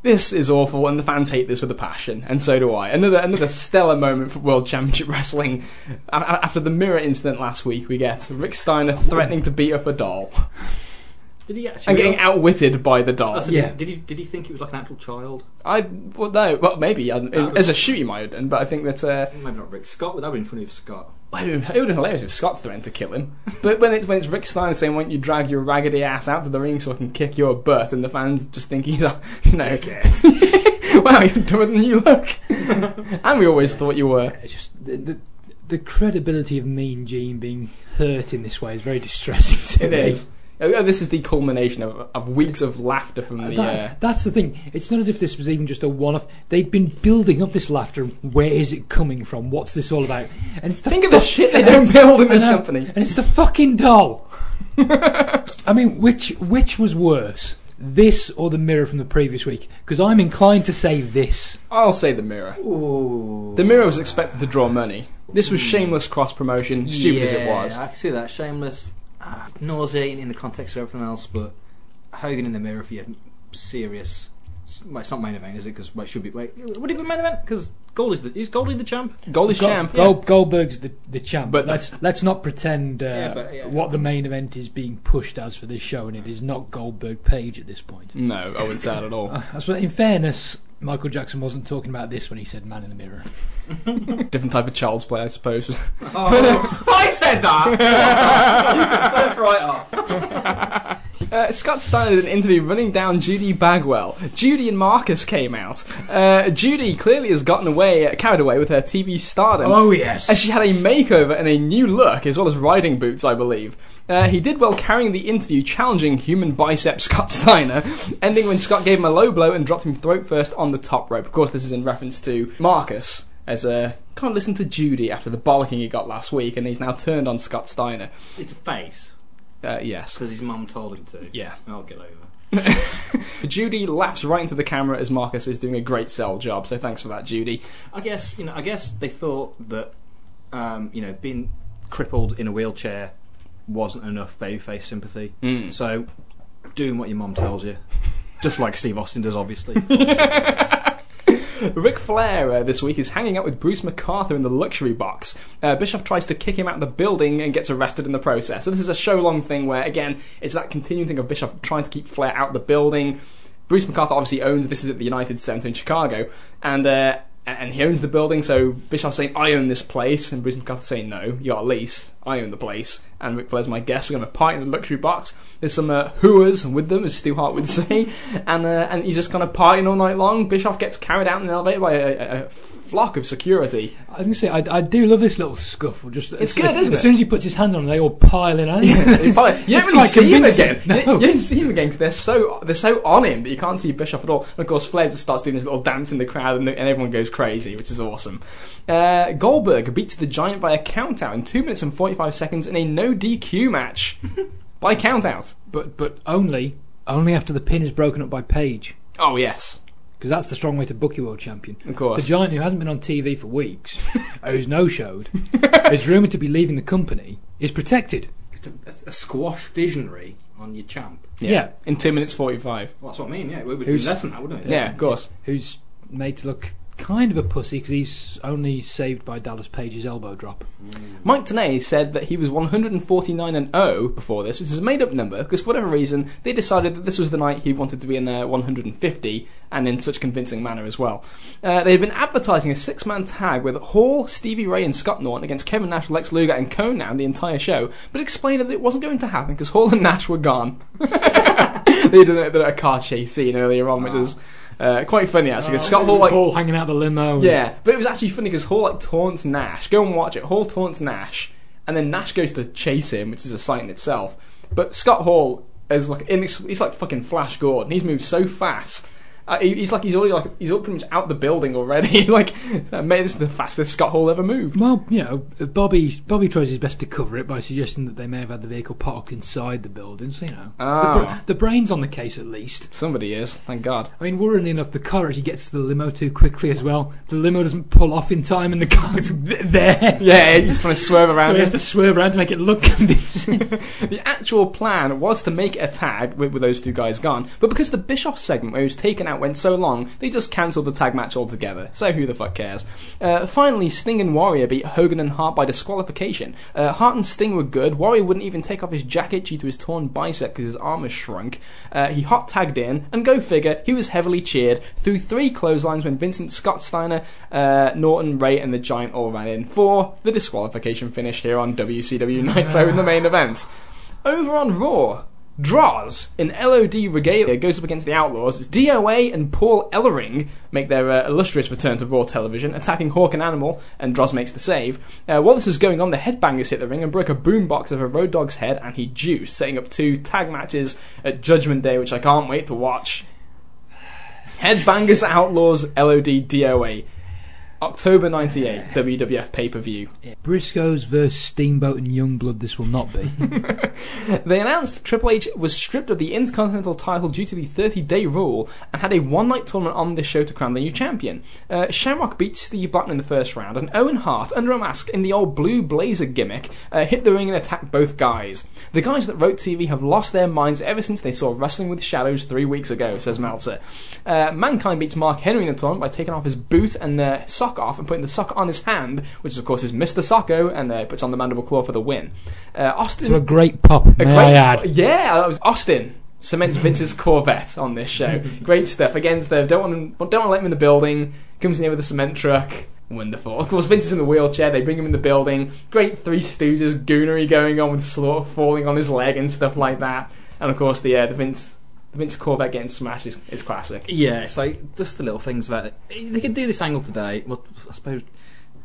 This is awful, and the fans hate this with a passion, and so do I. Another another stellar moment for World Championship [laughs] Wrestling. After the mirror incident last week, we get Rick Steiner threatening to beat up a doll Did he actually? and getting outwitted by the doll. Oh, so Yeah. Did, did he? Did he think it was like an actual child? I well no, well maybe I, That as a shoot he might have done, but I think that. Uh, Maybe not Rick Scott. Would that have been funny if Scott? It would have been hilarious if Scott threatened to kill him. But when it's when it's Rick Steiner saying, "Why don't you drag your raggedy ass out to the ring so I can kick your butt?" and the fans just think he's a, you know, [laughs] wow, you're dumber than you look. [laughs] and we always thought you were. It's just the, the, the credibility of Mean Gene being hurt in this way is very distressing to It me. is. Oh, this is the culmination of, of weeks of laughter from the. That- Uh, that's the thing. It's not as if this was even just a one-off. They'd been building up this laughter. Where is it coming from? What's this all about? And it's the think of the shit they [laughs] don't build in this I know. company. And it's the fucking doll. [laughs] I mean, which which was worse, this or the mirror from the previous week? Because I'm inclined to say this. I'll say the mirror. Ooh. The mirror was expected to draw money. This was shameless cross promotion, stupid as it was. I can see that. Shameless, nauseating in the context of everything else, but Hogan in the mirror for your serious. Well, it's not main event, is it? Because well, it should be. Wait, would it be main event? Because Gold is the is Goldie the champ? Gold is Go- champ. Gold, Goldberg's the, the champ. But But let's let's not pretend uh, Yeah, but, yeah. what the main event is being pushed as for this show, and it is not Goldberg Page at this point. No, I wouldn't say that at all. Uh, I suppose, in fairness, Michael Jackson wasn't talking about this when he said "Man in the Mirror." [laughs] Different type of child's play, I suppose. Oh, I said that. [laughs] right off. Uh, Scott Steiner did an interview running down Judy Bagwell. Judy and Marcus came out. Uh, Judy clearly has gotten away, uh, carried away with her TV stardom. Oh yes, and she had a makeover and a new look, as well as riding boots, I believe. Uh, he did well carrying the interview, challenging human bicep [laughs] Scott Steiner, ending when Scott gave him a low blow and dropped him throat first on the top rope. Of course, this is in reference to Marcus, as a can't listen to Judy after the bollocking he got last week, and he's now turned on Scott Steiner. It's a face Uh, yes. because his mum told him to. Yeah. I'll get over. [laughs] Judy laughs right into the camera as Marcus is doing a great sell job, so thanks for that, Judy. I guess you know. I guess they thought that um, you know being crippled in a wheelchair wasn't enough babyface sympathy. Mm. So doing what your mom tells you, [laughs] just like Steve Austin does, obviously. [laughs] Ric Flair uh, this week is hanging out with Bruce MacArthur in the luxury box. Uh, Bischoff tries to kick him out of the building and gets arrested in the process. So this is a show long thing where, again, it's that continuing thing of Bischoff trying to keep Flair out of the building. Bruce MacArthur obviously owns this is at the United Center in Chicago, and uh, and he owns the building. So Bischoff's saying, "I own this place," and Bruce MacArthur saying, "No, you got a lease. I own the place." And Ric Flair's my guest. We're going to party in the luxury box. There's some uh, hooers with them, as Stu Hart would [laughs] say, and uh, and he's just kind of partying all night long. Bischoff gets carried out in an elevator by a, a, a flock of security. I was going to say I, I do love this little scuffle. Just It's as, good, isn't as it? soon as he puts his hands on them, they all pile in. [laughs] you don't really see him again. No. You, you don't see him again because they're so they're so on him that you can't see Bischoff at all. And of course, Flair just starts doing his little dance in the crowd, and, and everyone goes crazy, which is awesome. Uh, Goldberg beats the Giant by a countout in two minutes and forty five seconds in a no DQ match [laughs] by countout. But but only only after the pin is broken up by Page. Oh yes, because that's the strong way to book your world champion. of course. The giant who hasn't been on TV for weeks, [laughs] who's no showed, [laughs] is rumoured to be leaving the company, is protected. It's a, a squash visionary on your champ. Yeah. in two minutes forty-five. Well, that's what I mean. Yeah, it would be Who's- less than that, wouldn't it? Yeah, of course. Who's made to look kind of a pussy because he's only saved by Dallas Page's elbow drop. Mike Tenay said that he was 149 and 0 before this, which is a made-up number because for whatever reason they decided that this was the night he wanted to be in uh, 150 and in such a convincing manner as well. Uh, they had been advertising a six-man tag with Hall, Stevie Ray, and Scott Norton against Kevin Nash, Lex Luger, and Konnan the entire show, but explained that it wasn't going to happen because Hall and Nash were gone. [laughs] they did a, a car chase scene earlier on, which was uh, quite funny actually. Because Scott Hall like Hall hanging out the limo. yeah, but it was actually funny because Hall like taunts Nash. Go and watch it. Hall taunts Nash, and then Nash goes to chase him, which is a sight in itself. But Scott Hall is like inex- he's like fucking Flash Gordon. He's moved so fast. Uh, he- he's like he's already like he's pretty much out the building already. [laughs] like, mate, this is the fastest Scott Hall ever moved. Well, you know, Bobby Bobby tries his best to cover it by suggesting that they may have had the vehicle parked inside the building. So you know, the, Oh. bra- the brains on the case at least. Somebody is, thank God. I mean, worryingly enough, the car actually gets to the limo too quickly as well. The limo doesn't pull off in time, and the car's [laughs] there. Yeah, he's trying to swerve around. So he has to swerve around to make it look [laughs] convincing. the actual plan was to make a tag with, with those two guys gone, but because the Bischoff segment where he was taken out went so long, they just cancelled the tag match altogether. So who the fuck cares? Uh, finally, Sting and Warrior beat Hogan and Hart by disqualification. Uh, Hart and Sting were good. Warrior wouldn't even take off his jacket due to his torn bicep because his arm has shrunk. Uh, he hot tagged in, and go figure, he was heavily cheered through three clotheslines when Vincent Scott Steiner, uh, Norton, Ray, and the Giant all ran in for the disqualification finish here on WCW Nitro in the main event. Over on Raw, Droz in LOD regalia goes up against the Outlaws. It's DOA and Paul Ellering make their uh, illustrious return to Raw television, attacking Hawk and Animal, and Droz makes the save. Uh, while this was going on, the Headbangers hit the ring and broke a boombox of a Road Dogg's head, and he juiced, setting up two tag matches at Judgment Day, which I can't wait to watch. [sighs] Headbangers Outlaws LOD DOA. October 98, WWF pay per view. Briscoes versus Steamboat and Youngblood. This will not be. [laughs] They announced Triple H was stripped of the Intercontinental title due to the 30 day rule and had a one night tournament on this show to crown the new champion. Uh, Shamrock beat Steve Blackman in the first round, and Owen Hart, under a mask in the old blue blazer gimmick, uh, hit the ring and attacked both guys. The guys that wrote TV have lost their minds ever since they saw Wrestling with Shadows three weeks ago, says Meltzer. Uh, Mankind beats Mark Henry in the tournament by taking off his boot and uh, sock off and putting the sock on his hand, which of course is Mr. Socko, and uh, puts on the mandible claw for the win. Uh, Austin to a great pop, a great, I add. Yeah, that was Austin cements Vince's Corvette on this show. [laughs] great stuff. Against the don't want to, don't want to let him in the building. Comes in here with a cement truck. Wonderful. Of course, Vince is in the wheelchair. They bring him in the building. Great Three Stooges goonery going on with Slaughter falling on his leg and stuff like that. And of course, the uh, the Vince Vince Corvette getting smashed is, is classic. Yeah, it's like just the little things it. They can do this angle today. Well, I suppose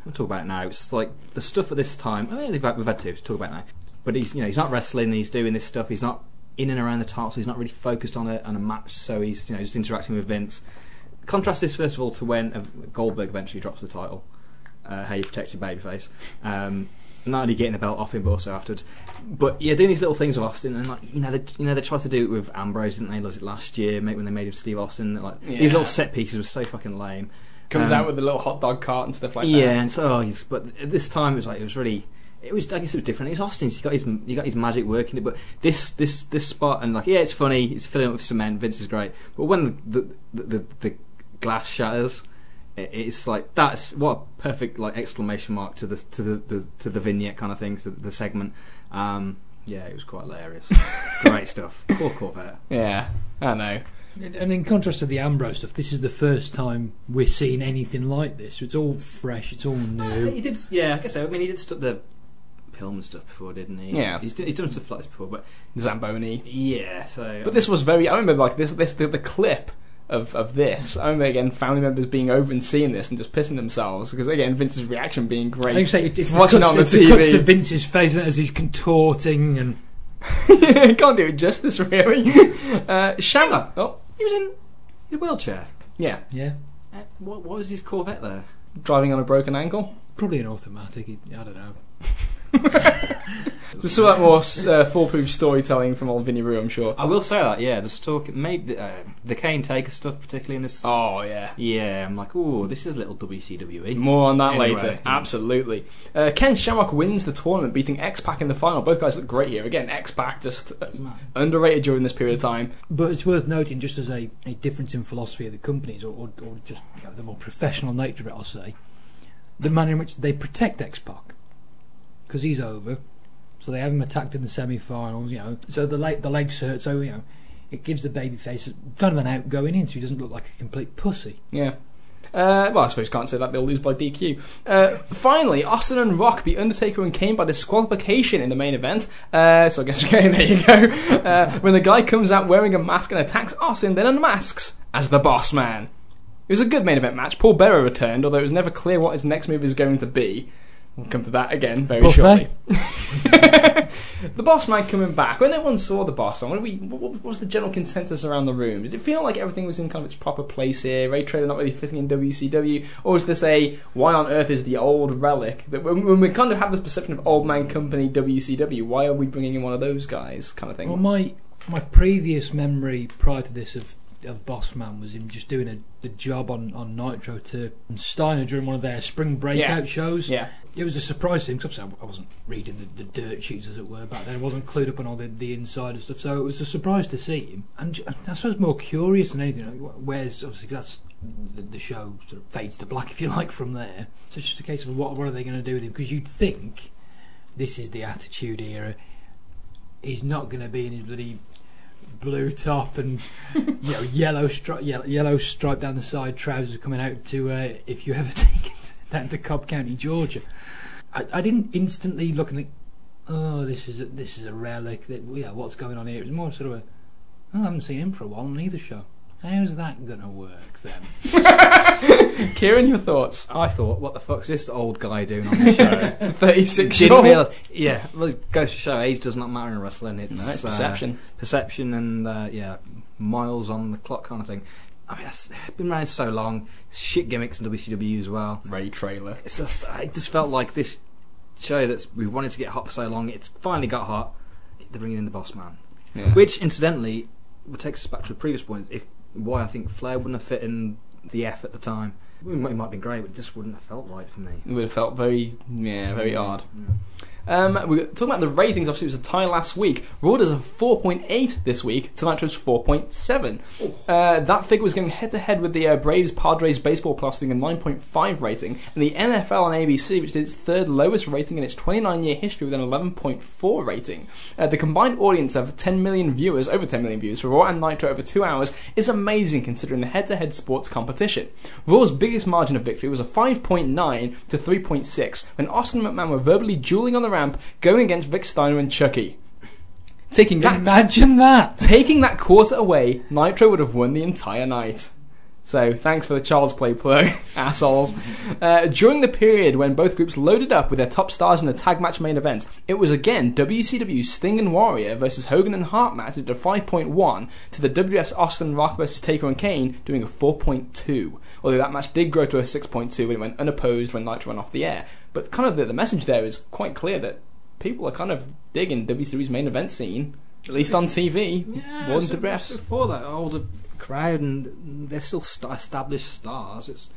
we'll talk about it now. It's like the stuff at this time. I mean, we've had, we've had two to talk about now. But he's you know he's not wrestling. He's doing this stuff. He's not in and around the title. He's not really focused on a on a match. So he's you know just interacting with Vince. Contrast this first of all to when uh, Goldberg eventually drops the title. Uh, how you protect your babyface. Um, not only getting the belt off him, but also afterwards. But yeah, doing these little things with Austin, and like you know, they, you know, they tried to do it with Ambrose, didn't they? Was it last year? Mate, when they made him Steve Austin, like Yeah. these little set pieces were so fucking lame. Comes Um, out with the little hot dog cart and stuff like yeah, that. Yeah, and so oh, he's, but at this time it was like it was really. It was, I guess, it was different. It was Austin's. He got his, he got his magic working it. But this, this, this spot, and like, yeah, it's funny. It's filling up with cement. Vince is great. But when the, the, the, the glass shatters, it's like that's what a perfect like exclamation mark to the to the, the to the vignette kind of thing to the segment. Um, yeah, it was quite hilarious. [laughs] great stuff. Poor Corvette. Yeah, I know. And in contrast to the Ambrose stuff, this is the first time we're seeing anything like this. It's all fresh. It's all new. He did, yeah. I guess so. I mean, he did st- the Pillman stuff before, didn't he? Yeah. He's, d- he's done stuff like this before, but Zamboni. yeah. So, But this was very. I remember like this. This the, the clip of of this. I remember again family members being over and seeing this and just pissing themselves because again Vince's reaction being I great. think so, it, it's watching the it on cuts, the it's the cuts to Vince's face as he's contorting and [laughs] Can't do it justice really. [laughs] Uh, Shamrock. Oh he was in a wheelchair. yeah, yeah, Uh, what, what was his Corvette there? driving on a broken ankle. probably an automatic. I don't know. [laughs] There's still that more uh, foolproof storytelling from old Vinny Roo, I'm sure. I will say that, yeah. Just talk, maybe uh, the Kane Taker stuff, particularly in this. Oh yeah. Yeah, I'm like, oh, this is little WCWE. More on that Anyway, later. yeah. Absolutely. Uh, Ken Shamrock wins the tournament, beating X Pac in the final. Both guys look great here. Again, X Pac just uh, underrated during this period of time. But it's worth noting, just as a, a difference in philosophy of the companies, or, or, or just you know, the more professional nature of it, I'll say, the manner in which they protect X Pac. Because he's over, so they have him attacked in the semi finals, you know, so the, leg, the legs hurt, so, you know, it gives the babyface kind of an out going in, so he doesn't look like a complete pussy. Yeah. Uh, well, I suppose can't say that they'll lose by DQ. Uh, finally, Austin and Rock beat Undertaker and Kane by disqualification in the main event. Uh, so I guess [laughs] okay, there you go. Uh, when the guy comes out wearing a mask and attacks Austin, then unmasks as the Boss Man. It was a good main event match. Paul Bearer returned, although it was never clear what his next move is going to be. We'll come to that again very Buffet. shortly. [laughs] the boss man coming back. When everyone saw the boss man, what, we, what, was the general consensus around the room? Did it feel like everything was in kind of its proper place here? Ray Traylor not really fitting in WCW, or is this a why on earth is the old relic that when, when we kind of have this perception of old man company WCW? Why are we bringing in one of those guys? Kind of thing. Well, my my previous memory prior to this of of Bossman was him just doing a the job on, on Nitro to Steiner during one of their spring breakout Yeah. shows. yeah, It was a surprise to him because I wasn't reading the, the dirt sheets as it were back then. I wasn't clued up on all the, the insider stuff, so it was a surprise to see him. And I suppose more curious than anything. Where's obviously that's the, the show sort of fades to black [laughs] if you like from there. So it's just a case of what what are they going to do with him? Because you'd think this is the Attitude Era. He's not going to be in his bloody blue top and you know yellow stripe yellow, yellow stripe down the side trousers coming out to uh, if you ever [laughs] take down to Cobb County, Georgia. I, I didn't instantly look and think, oh, this is a, this is a relic. That yeah, what's going on here? It was more sort of a, oh, I haven't seen him for a while on either show. How's that gonna work then? [laughs] Kieran, your thoughts? I thought, what the fuck's this old guy doing on the [laughs] show? Thirty-six. year Didn't old. realise. Yeah, well, it goes to show age does not matter in wrestling. It's, No, it's uh, perception. perception, and uh, yeah, miles on the clock kind of thing. Oh, I mean, it's been around so long. Shit gimmicks in WCW as well. Ray Traylor. It's just, uh, it just felt like this show that's we wanted to get hot for so long. It's finally got hot. They're bringing in the Boss Man, Yeah. which incidentally would take us back to the previous point. If why I think Flair wouldn't have fit in the F at the time. It might it might have been great, but it just wouldn't have felt right for me. It would have felt very, yeah, very odd. Um, we were talking about the ratings. Obviously, it was a tie last week. Raw does a 4.8 this week. Tonight was 4.7. Uh, that figure was going head to head with the uh, Braves Padres baseball plus doing a 9.5 rating, and the NFL on ABC, which did its third lowest rating in its 29 year history with an 11.4 rating. Uh, the combined audience of 10 million viewers, over 10 million viewers for Raw and Nitro over two hours, is amazing considering the head to head sports competition. Raw's biggest margin of victory was a 5.9 to 3.6 when Austin and McMahon were verbally dueling on the ramp going against Vic Steiner and Chucky. Taking that Imagine that. taking that quarter away, Nitro would have won the entire night. So thanks for the child's play plug, [laughs] assholes. Uh, during the period when both groups loaded up with their top stars in the tag match main event, it was again WCW Sting and Warrior versus Hogan and Hart match at a 5.1 to the WS Austin Rock versus Taker and Kane doing a 4.2. Although that match did grow to a 6.2 when it went unopposed when Nitro went off the air. But kind of the, the message there is quite clear that people are kind of digging WCW's main event scene, at least on TV, yeah, more than WS. for that older crowd, and they're still st- established stars. It's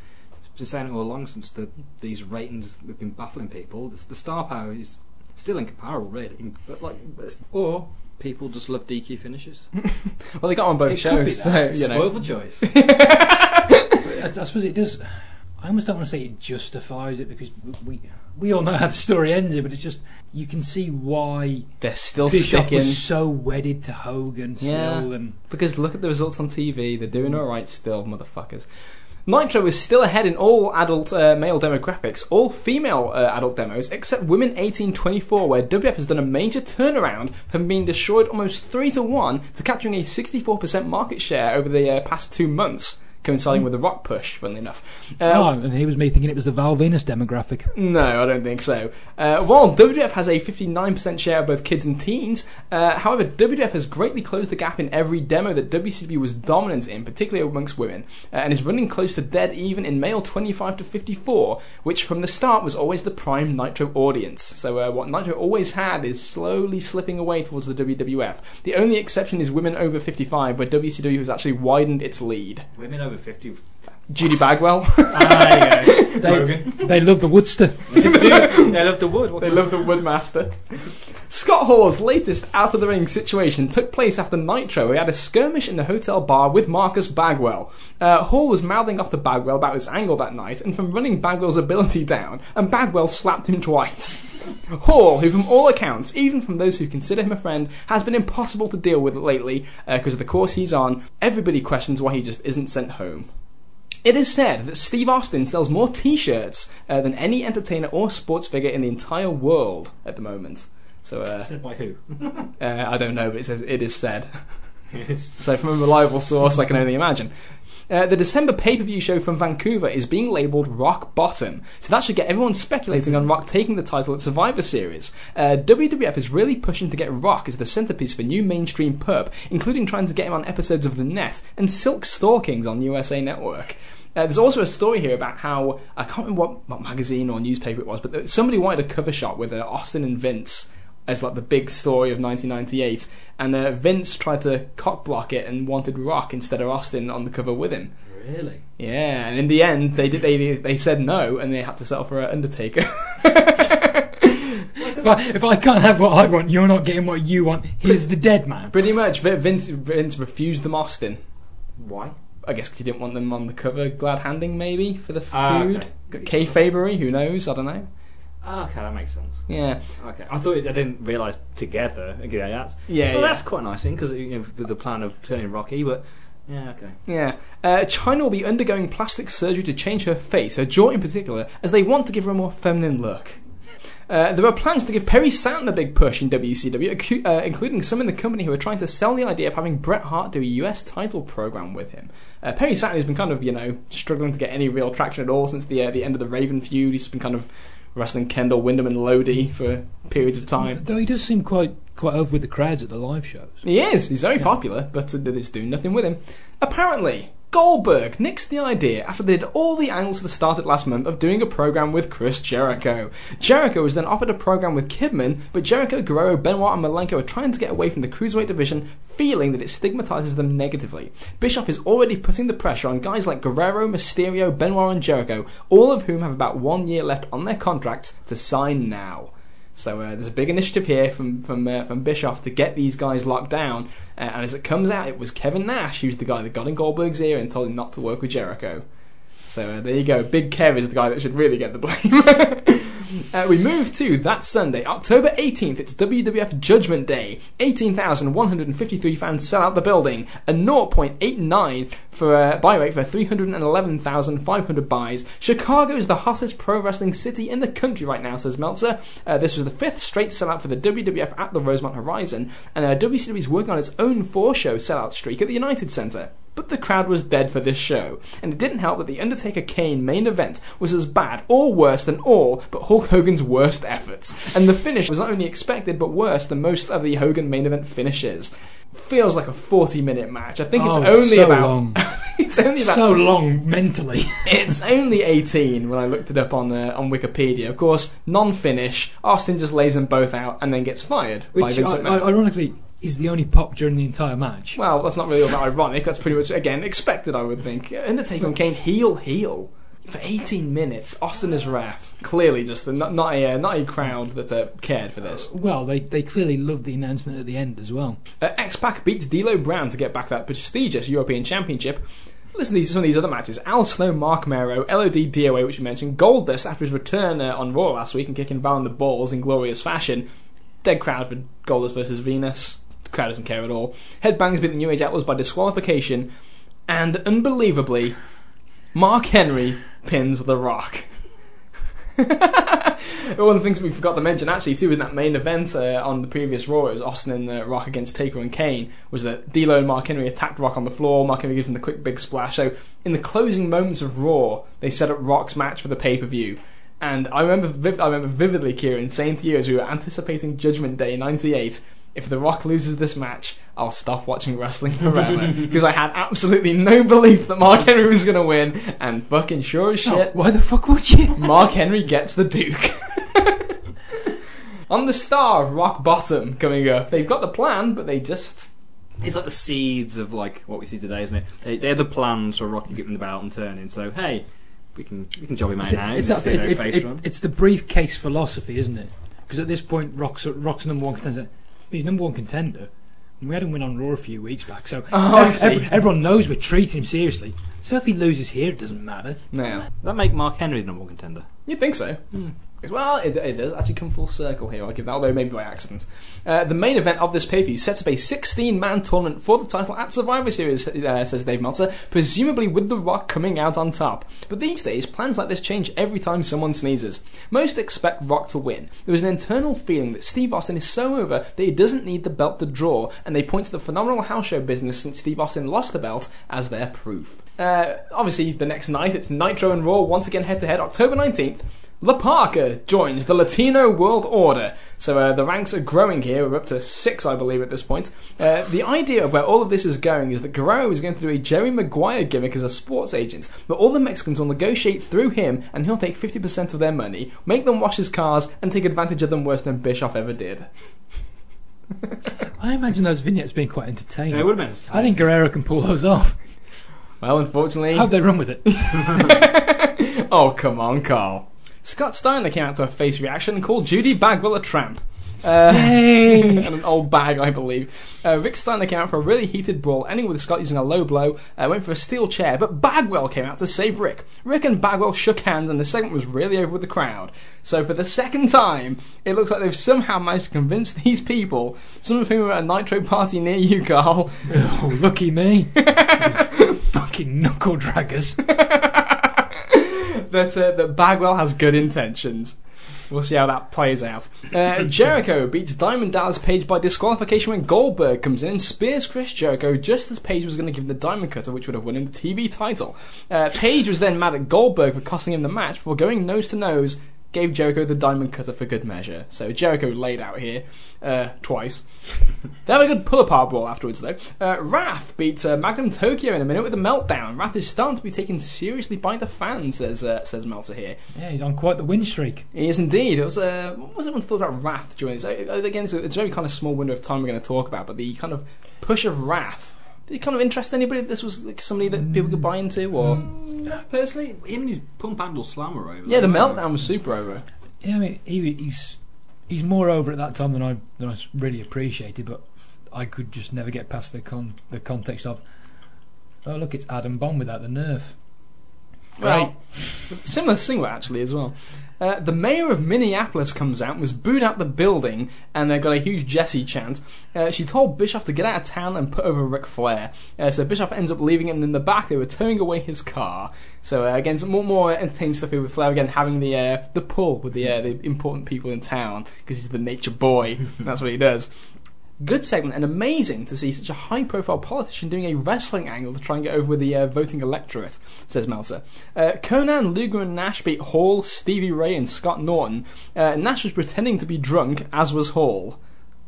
been saying it all along since the, these ratings have been baffling people. The, the star power is still incomparable, really. But like, or people just love DQ finishes. [laughs] Well, they got on both It could be shows, so that. you know. Spoil the choice. [laughs] I, I suppose it does. I almost don't want to say it justifies it because we we all know how the story ended, but it's just you can see why They're still Bischoff sticking was so wedded to Hogan still, Yeah. and because look at the results on TV. They're doing all right still, motherfuckers. Nitro is still ahead in all adult uh, male demographics, all female uh, adult demos, except women 18-24, where WF has done a major turnaround from being destroyed almost three to one to capturing a 64% market share over the uh, past two months. Coinciding with the Rock push. Funnily enough, uh, oh, and he was me thinking it was the Val Venis demographic. no, I don't think so. Uh, while WWF has a 59% share of both kids and teens, uh, however, WWF has greatly closed the gap in every demo that WCW was dominant in, particularly amongst women, uh, and is running close to dead even in male 25 to 54, which from the start was always the prime Nitro audience. So uh, what Nitro always had is slowly slipping away towards the WWF. The only exception is women over 55, where WCW has actually widened its lead. Women over 50. Judy Bagwell. Ah, there you go. They, they love the Woodster. [laughs] they love the wood. What They love the Woodmaster. Scott Hall's latest out of the ring situation took place after Nitro. He had a skirmish in the hotel bar with Marcus Bagwell. Uh, Hall was mouthing off to Bagwell about his angle that night and from running Bagwell's ability down, and Bagwell slapped him twice. Hall, who from all accounts, even from those who consider him a friend, has been impossible to deal with lately because of the course he's on, everybody questions why he just isn't sent home. It is said that Steve Austin sells more T-shirts uh, than any entertainer or sports figure in the entire world at the moment. So uh, Said by who? [laughs] uh, I don't know, but it says it is said. [laughs] So from a reliable source, I can only imagine. Uh, the December pay-per-view show from Vancouver is being labelled Rock Bottom, so that should get everyone speculating on Rock taking the title at Survivor Series. Uh, WWF is really pushing to get Rock as the centerpiece for new mainstream pub, including trying to get him on episodes of The Net and Silk Stalkings on USA Network. Uh, there's also a story here about how I can't remember what, what magazine or newspaper it was, but somebody wanted a cover shot with uh, Austin and Vince as like the big story of 1998, and uh, Vince tried to cock block it and wanted Rock instead of Austin on the cover with him. Really? Yeah, and in the end, they did. They they said no, and they had to settle for uh, Undertaker. [laughs] If I, if I can't have what I want, you're not getting what you want. Here's the dead man. Pretty much, Vince Vince refused them Austin. Why? I guess because he didn't want them on the cover, glad handing maybe for the Ah, food. okay. Kayfabery, who knows? I don't know. Ah, okay, that makes sense. Yeah, Okay, I thought it, I didn't realise together. Okay, that's Yeah, Well, yeah. that's quite a nice thing because you know, with the plan of turning Rocky, but yeah, okay. yeah. Uh, Chyna will be undergoing plastic surgery to change her face, her jaw in particular, as they want to give her a more feminine look. Uh, there are plans to give Perry Saturn a big push in WCW, uh, including some in the company who are trying to sell the idea of having Bret Hart do a US title program with him. Uh, Perry Saturn has been kind of, you know, struggling to get any real traction at all since the uh, the end of the Raven feud. He's been kind of wrestling Kendall, Windham, and Lodi for periods of time. Though he does seem quite quite over with the crowds at the live shows. He is. He's very Yeah. popular, but uh, it's doing nothing with him. Apparently, Goldberg nixed the idea after they did all the angles at the start of last month of doing a program with Chris Jericho. Jericho was then offered a program with Kidman, but Jericho, Guerrero, Benoit, and Malenko are trying to get away from the cruiserweight division, feeling that it stigmatizes them negatively. Bischoff is already putting the pressure on guys like Guerrero, Mysterio, Benoit, and Jericho, all of whom have about one year left on their contracts to sign now. So uh, there's a big initiative here from from uh, from Bischoff to get these guys locked down. Uh, and as it comes out, it was Kevin Nash who's the guy that got in Goldberg's ear and told him not to work with Jericho. So uh, there you go. Big Kev is the guy that should really get the blame. [laughs] Uh, we move to that Sunday, October 18th. It's WWF Judgment Day. 18,153 fans sell out the building. A 0.89 for uh, buy rate for 311,500 buys. Chicago is the hottest pro wrestling city in the country right now, says Meltzer. Uh, this was the fifth straight sellout for the WWF at the Rosemont Horizon, and uh, WCW is working on its own four-show sellout streak at the United Center. But the crowd was dead for this show, and it didn't help that the Undertaker Kane main event was as bad or worse than all but Hulk Hogan's worst efforts. And the finish was not only expected but worse than most of the Hogan main event finishes. Feels like a 40 minute match. I think it's Oh, only so about. long. [laughs] it's only about. so long mentally. [laughs] It's only 18 when I looked it up on uh, on Wikipedia. Of course, non-finish. Austin just lays them both out and then gets fired by Which, Vince I- I- ironically, is the only pop during the entire match. Well, that's not really all that ironic. That's pretty much again expected, I would think. Undertaker and Kane heel heel for 18 minutes. Austin as ref. Clearly, just a, not not a uh, not a crowd that uh, cared for this. Well, they, they clearly loved the announcement at the end as well. Uh, X Pac beats D'Lo Brown to get back that prestigious European Championship. Listen to these, some of these other matches. Al Snow, Mark Mero, LOD, DOA, which we mentioned. Goldust after his return uh, on Raw last week and kicking Val in the balls in glorious fashion. Dead crowd for Goldust versus Venis. The crowd doesn't care at all. Headbangers beat the New Age Outlaws by disqualification. And unbelievably, Mark Henry pins The Rock. [laughs] One of the things we forgot to mention, actually, too, in that main event uh, on the previous Raw, it was Austin and uh, Rock against Taker and Kane, was that D'Lo and Mark Henry attacked Rock on the floor. Mark Henry gives him the quick big splash. So, in the closing moments of Raw, they set up Rock's match for the pay per view. And I remember, viv- I remember vividly, Kieran, saying to you as we were anticipating Judgment Day '98, if The Rock loses this match, I'll stop watching wrestling forever [laughs] because I had absolutely no belief that Mark Henry was going to win, and fucking sure as oh, shit, Why the fuck would you? [laughs] Mark Henry gets the Duke. [laughs] On the star of Rock Bottom coming up, they've got the plan, but they just It's like the seeds of like what we see today, isn't it? They, they're the plans for Rocky getting the belt and turning. So hey, we can we can job him out now. It's, that- sit there it- face it- run. it's the briefcase philosophy, isn't it? Because at this point, Rock's, Rock's number one contender. He's number one contender. And we had him win on Raw a few weeks back, so [laughs] Oh, I ev- everyone knows we're treating him seriously. So if he loses here, it doesn't matter. no. Does that make Mark Henry the number one contender? You'd think so. Hmm. Well, it, it does actually come full circle here. I'll give that, although maybe by accident. Uh, the main event of this pay-per-view sets up a 16-man tournament for the title at Survivor Series, uh, says Dave Meltzer, presumably with The Rock coming out on top. But these days, plans like this change every time someone sneezes. Most expect Rock to win. There is an internal feeling that Steve Austin is so over that he doesn't need the belt to draw, and they point to the phenomenal house show business since Steve Austin lost the belt as their proof. Uh, obviously, the next night, it's Nitro and Raw once again head-to-head, October 19th. La Parca joins the Latino World Order. So uh, the ranks are growing here. We're up to six, I believe, at this point. Uh, the idea of where all of this is going is that Guerrero is going to do a Jerry Maguire gimmick as a sports agent, but all the Mexicans will negotiate through him, and he'll take 50% of their money, make them wash his cars, and take advantage of them worse than Bischoff ever did. [laughs] I imagine those vignettes being quite entertaining. Yeah, it would have been. I think Guerrero can pull those off. Well, unfortunately. How'd they run with it? [laughs] [laughs] oh, come on, Carl. Scott Steiner came out to a face reaction and called Judy Bagwell a tramp. Uh, [laughs] and an old bag, I believe. Uh, Rick Steiner came out for a really heated brawl, ending with Scott using a low blow, uh, went for a steel chair, but Bagwell came out to save Rick. Rick and Bagwell shook hands, and the segment was really over with the crowd. So, for the second time, it looks like they've somehow managed to convince these people, some of whom were at a Nitro party near you, Carl, oh, lucky me. [laughs] Fucking knuckle draggers. [laughs] that, uh, that Bagwell has good intentions. We'll see how that plays out. Uh, [laughs] Jericho beats Diamond Dallas Page by disqualification when Goldberg comes in and spears Chris Jericho just as Page was going to give him the Diamond Cutter, which would have won him the TV title. Uh, Page was then mad at Goldberg for costing him the match before going nose to nose. Gave Jericho the Diamond Cutter for good measure. So Jericho laid out here uh, twice. [laughs] They have a good pull apart brawl afterwards, though. Uh, Wrath beats uh, Magnum Tokyo in a minute with a meltdown. Wrath is starting to be taken seriously by the fans, says uh, says Meltzer here. Yeah, he's on quite the win streak. He is indeed. It was uh, what was everyone's thought about Wrath during this? Uh, Again, it's a, it's a very kind of small window of time we're going to talk about, but the kind of push of Wrath. Did it kind of interest anybody? That this was like somebody that people could buy into, or mm. Personally, him and his pump handle slammer over. yeah, the meltdown was super over. Yeah, I mean, he, he's he's more over at that time than I than I really appreciated, but I could just never get past the con the context of. Oh look, it's Adam Bomb without the nerve. Well, similar singlet actually as well. Uh, the mayor of Minneapolis comes out, and was booed out the building, and they got a huge Jesse chant. Uh, she told Bischoff to get out of town and put over Ric Flair. Uh, so Bischoff ends up leaving him in the back. They were towing away his car. So uh, again, some more more entertaining stuff here with Flair again having the uh, the pull with the uh, the important people in town because he's the nature boy. [laughs] That's what he does. Good segment and amazing to see such a high profile politician doing a wrestling angle to try and get over with the uh, voting electorate, says Meltzer. Uh, Konnan, Luger, and Nash beat Hall, Stevie Ray, and Scott Norton. Uh, Nash was pretending to be drunk, as was Hall.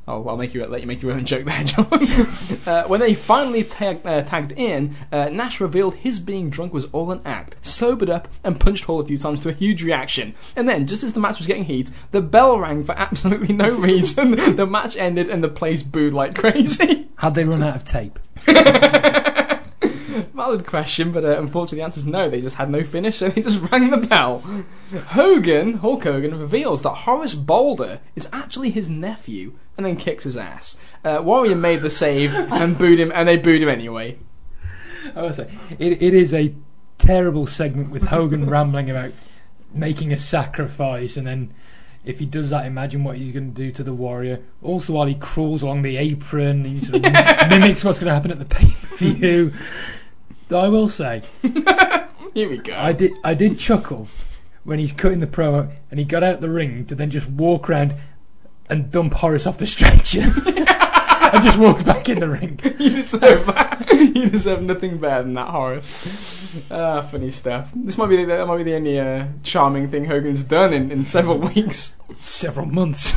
Oh, I'll make you let you make your own joke there, John. [laughs] uh, when they finally tag, uh, tagged in, uh, Nash revealed his being drunk was all an act, sobered up, and punched Hall a few times to a huge reaction. And then, just as the match was getting heat, the bell rang for absolutely no [laughs] reason. the match ended, and the place booed like crazy. Had they run out of tape? [laughs] [laughs] Valid question, but uh, unfortunately the answer is no. They just had no finish, [laughs] so they just rang the bell. Hogan, Hulk Hogan, reveals that Horace Boulder is actually his nephew, and then kicks his ass. Uh, Warrior made the save and booed him, and they booed him anyway. I would say it, it is a terrible segment with Hogan [laughs] rambling about making a sacrifice, and then if he does that, imagine what he's going to do to the warrior. Also, while he crawls along the apron, he sort of mimics what's going to happen at the pay per view. I will say, [laughs] Here we go. I did I did chuckle when he's cutting the promo and he got out the ring to then just walk around and dump Horace off the stretcher [laughs] and just walk back in the ring. [laughs] you deserve you deserve nothing better than that, Horace. Ah, funny stuff. This might be the, that might be the only uh, charming thing Hogan's done in, in several weeks. Several months.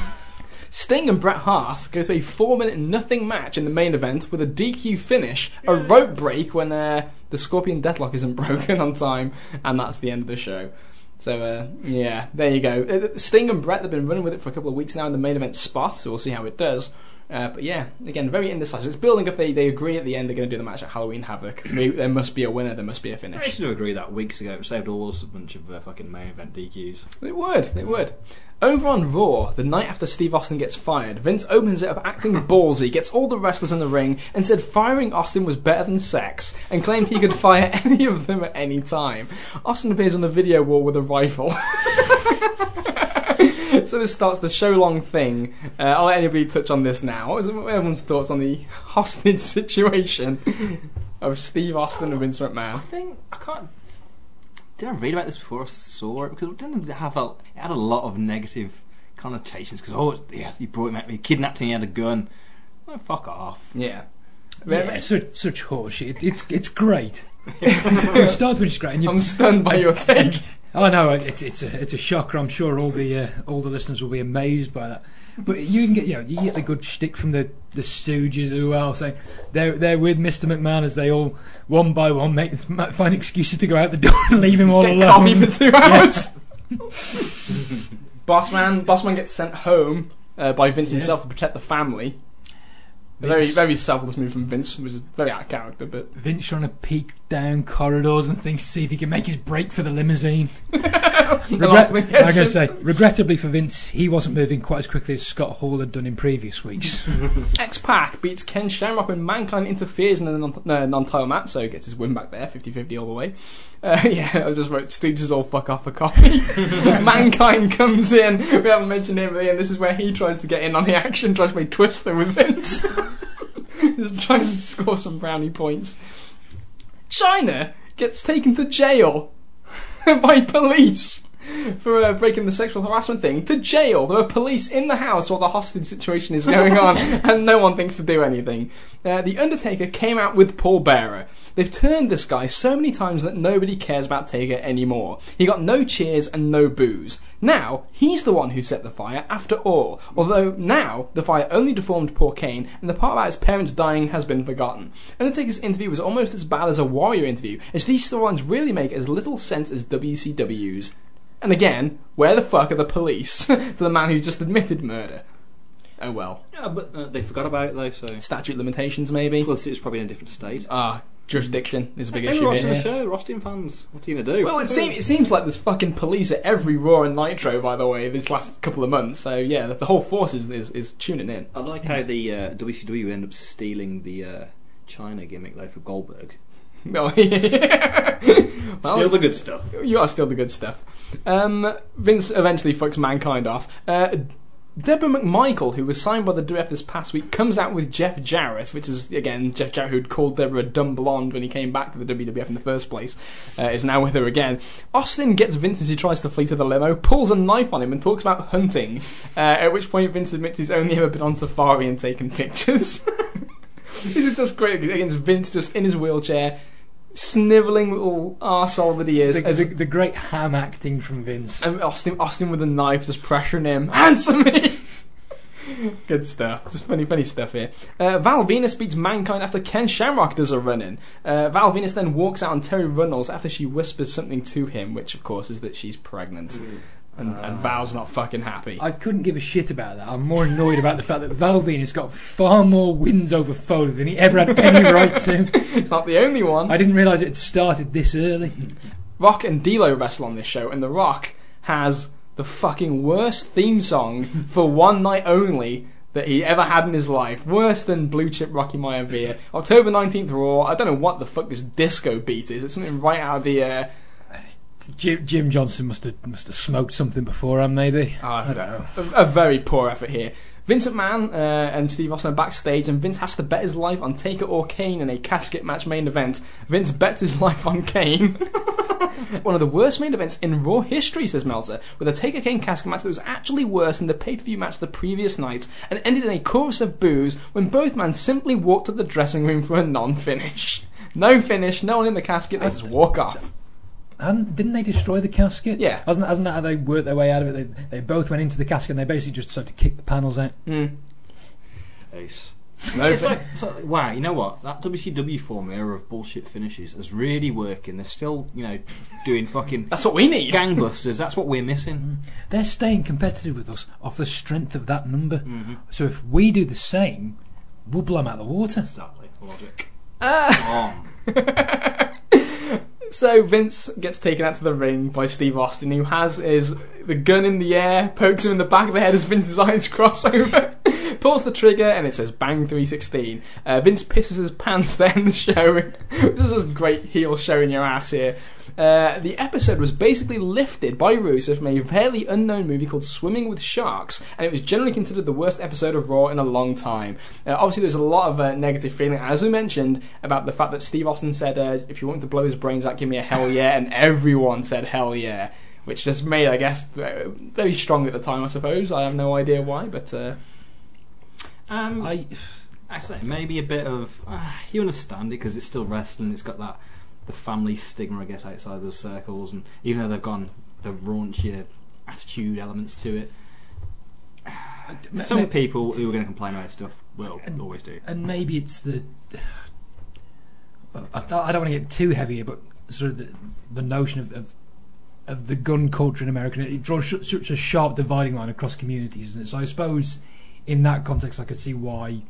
Sting and Bret Hart go to a four-minute nothing match in the main event with a DQ finish, a rope break when uh, the Scorpion Deathlock isn't [laughs] broken on time, and that's the end of the show. So uh, yeah, there you go. Uh, Sting and Bret have been running with it for a couple of weeks now in the main event spot, so we'll see how it does. Uh, but yeah, again, very indecisive. It's building up. They they agree at the end they're going to do the match at Halloween Havoc. Maybe there must be a winner. There must be a finish. I should have agreed that weeks ago. It saved all us a bunch of uh, fucking main event DQs. It would. It would. Over on Raw, the night after Steve Austin gets fired, Vince opens it up acting [laughs] ballsy, gets all the wrestlers in the ring, and said firing Austin was better than sex, and claimed he could fire [laughs] any of them at any time. Austin appears on the video wall with a rifle. [laughs] [laughs] so this starts the show long thing. Uh, I'll let anybody touch on this now. What is everyone's thoughts on the [laughs] hostage situation of Steve Austin and Vince McMahon? I think I can't. Did I read about this before I saw it? Because it didn't have a. It had a lot of negative connotations. Because oh, yes, he brought him out, he kidnapped him, he had a gun. Oh, fuck off. Yeah. Yeah, such such horseshit. It's it's great. [laughs] it starts with it's great. And you, I'm stunned by your take. Oh no, it's it's a it's a shocker. I'm sure all the uh, all the listeners will be amazed by that. But you can get you know you get the good shtick from the the Stooges as well, saying they're they're with Mr. McMahon as they all one by one make find excuses to go out the door and leave him all Get alone. coffee for two hours. [laughs] Bossman, Bossman gets sent home uh, by Vince himself to protect the family. Very, very selfless move from Vince, which is very out of character. But Vince trying to peek down corridors and things to see if he can make his break for the limousine. [laughs] Regret- going to say, regrettably for Vince, he wasn't moving quite as quickly as Scott Hall had done in previous weeks. [laughs] X Pac beats Ken Shamrock when Mankind interferes in a non- no, non-title match, so he gets his win back there, 50-50 all the way. Uh, [laughs] yeah, I just wrote Stooges all fuck off for coffee. Mankind comes in. We haven't mentioned him, but yeah, this is where he tries to get in on the action, tries to play Twister with Vince. [laughs] trying to score some brownie points. Chyna gets taken to jail [laughs] by police for uh, breaking the sexual harassment thing to jail. There are police in the house while the hostage situation is going on, [laughs] and no one thinks to do anything. Uh, the Undertaker came out with Paul Bearer. They've turned this guy so many times that nobody cares about Taker anymore. He got no cheers and no boos. Now, he's the one who set the fire after all. Although now, the fire only deformed poor Kane, and the part about his parents dying has been forgotten. Undertaker's interview was almost as bad as a Warrior interview, as these storylines really make as little sense as WCW's. And again, where the fuck are the police [laughs] to the man who just admitted murder? Oh well. Yeah, but uh, they forgot about it though. So Statute limitations, maybe? plus, it's probably in a different state. Ah, jurisdiction is a big They issue watching the show, Rostin fans. What's he gonna do? Well, it, seem, it seems like there's fucking police at every Raw and Nitro, by the way, this last couple of months. So yeah, the, the whole force is, is, is tuning in. I like how the uh, WCW end up stealing the uh, Chyna gimmick though for Goldberg. [laughs] Oh, yeah. Well, [laughs] Steal the good stuff. You are still the good stuff. Um, Vince eventually fucks mankind off. Uh, Deborah McMichael, who was signed by the WF this past week, comes out with Jeff Jarrett, which is again Jeff Jarrett, who'd called Deborah a dumb blonde when he came back to the WWF in the first place, uh, is now with her again. Austin gets Vince as he tries to flee to the limo, pulls a knife on him, and talks about hunting. Uh, at which point Vince admits he's only ever been on safari and taken pictures. [laughs] this is just great against Vince just in his wheelchair. Snivelling little arsehole that he is, the, as the, the great ham acting from Vince. and Austin, Austin with a knife, just pressuring him. [laughs] Answer me. Good stuff. Just funny, funny stuff here. Uh, Val Venis beats Mankind after Ken Shamrock does a run in. Uh, Val Venis then walks out on Terri Runnels after she whispers something to him, which of course is that she's pregnant. And, and Val's not fucking happy. I couldn't give a shit about that. I'm more annoyed about the fact that Val Venis got far more wins over Foley than he ever had any right to. [laughs] it's not the only one. I didn't realise it had started this early. Rock and D'Lo wrestle on this show, and The Rock has the fucking worst theme song for one night only that he ever had in his life. Worse than Blue Chip Rocky Maivia. October 19th Raw. I don't know what the fuck this disco beat is. It's something right out of the. Uh, Jim, Jim Johnston must have must have smoked something before him, maybe. I don't know. A, a very poor effort here. Vincent McMahon uh, and Steve Austin are backstage, and Vince has to bet his life on Taker or Kane in a casket match main event. Vince bets his [laughs] life on Kane. [laughs] One of the worst main events in Raw history, says Meltzer, with a Taker Kane casket match that was actually worse than the pay-per-view match the previous night, and ended in a chorus of boos when both men simply walked to the dressing room for a non-finish. [laughs] No finish, no one in the casket, they just walk off. And didn't they destroy the casket? Yeah. Hasn't, hasn't that how they worked their way out of it? They, they both went into the casket and they basically just started to kick the panels out. Mm. Ace. [laughs] No It's like, it's like, wow, you know what? That WCW formula of bullshit finishes is really working. They're still, you know, doing fucking That's what we need. gangbusters. That's what we're missing. They're staying competitive with us off the strength of that number. Mm-hmm. So if we do the same, we'll blow them out of the water. Exactly. Logic. Ah. On. [laughs] So Vince gets taken out to the ring by Steve Austin, who has his the gun in the air, pokes him in the back of the head as Vince's [laughs] eyes cross over, pulls the trigger, and it says "Bang 316." Uh, Vince pisses his pants [laughs] then, end the show. this is just great heel showing your ass here. Uh, the episode was basically lifted by Russo from a fairly unknown movie called Swimming with Sharks, and it was generally considered the worst episode of Raw in a long time. Uh, obviously, there's a lot of uh, negative feeling, as we mentioned, about the fact that Steve Austin said, uh, "If you want to blow his brains out, give me a hell yeah," and everyone said hell yeah, which just made, I guess, uh, very strong at the time. I suppose I have no idea why, but uh, Um, I, I say maybe a bit of uh, you understand it because it's still wrestling. It's got that the family stigma, I guess, outside those circles, and even though they've gone the raunchier attitude elements to it, some ma- people who are going to complain about stuff will always do. and maybe it's the. I, th- I don't want to get too heavy here, but sort of the, the notion of, of of the gun culture in America. It draws sh- such a sharp dividing line across communities, isn't it? So I suppose in that context, I could see why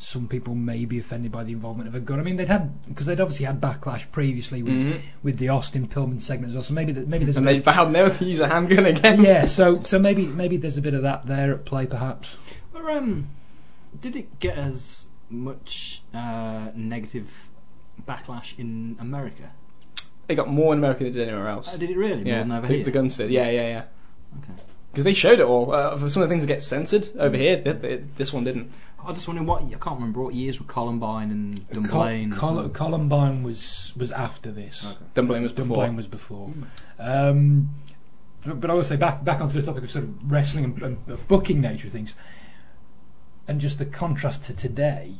some people may be offended by the involvement of a gun. I mean, they'd had because they'd obviously had backlash previously with Mhm. with the Austin Pillman segment as well. So maybe th- maybe there's a and bit they vowed never to use a handgun again. [laughs] yeah. So so maybe maybe there's a bit of that there at play, perhaps. But, um, did it get as much uh, negative backlash in America? They got more in America than did anywhere else. Uh, did it really? yeah, More than over the, here? the guns did. Yeah, yeah, yeah. Okay. Because they showed it all. Uh, for some of the things that get censored over here, th- th- this one didn't. I just wondering what I can't remember what years were Columbine and Dunblane. Col- Col- Columbine was was after this. Okay. Dunblane was before. Dunblane was before. Um, but, but I will say back back onto the topic of sort of wrestling and, and the booking nature of things, and just the contrast to today,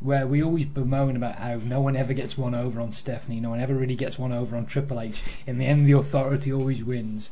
where we always bemoan about how no one ever gets one over on Stephanie, no one ever really gets one over on Triple H. In the end, the authority always wins.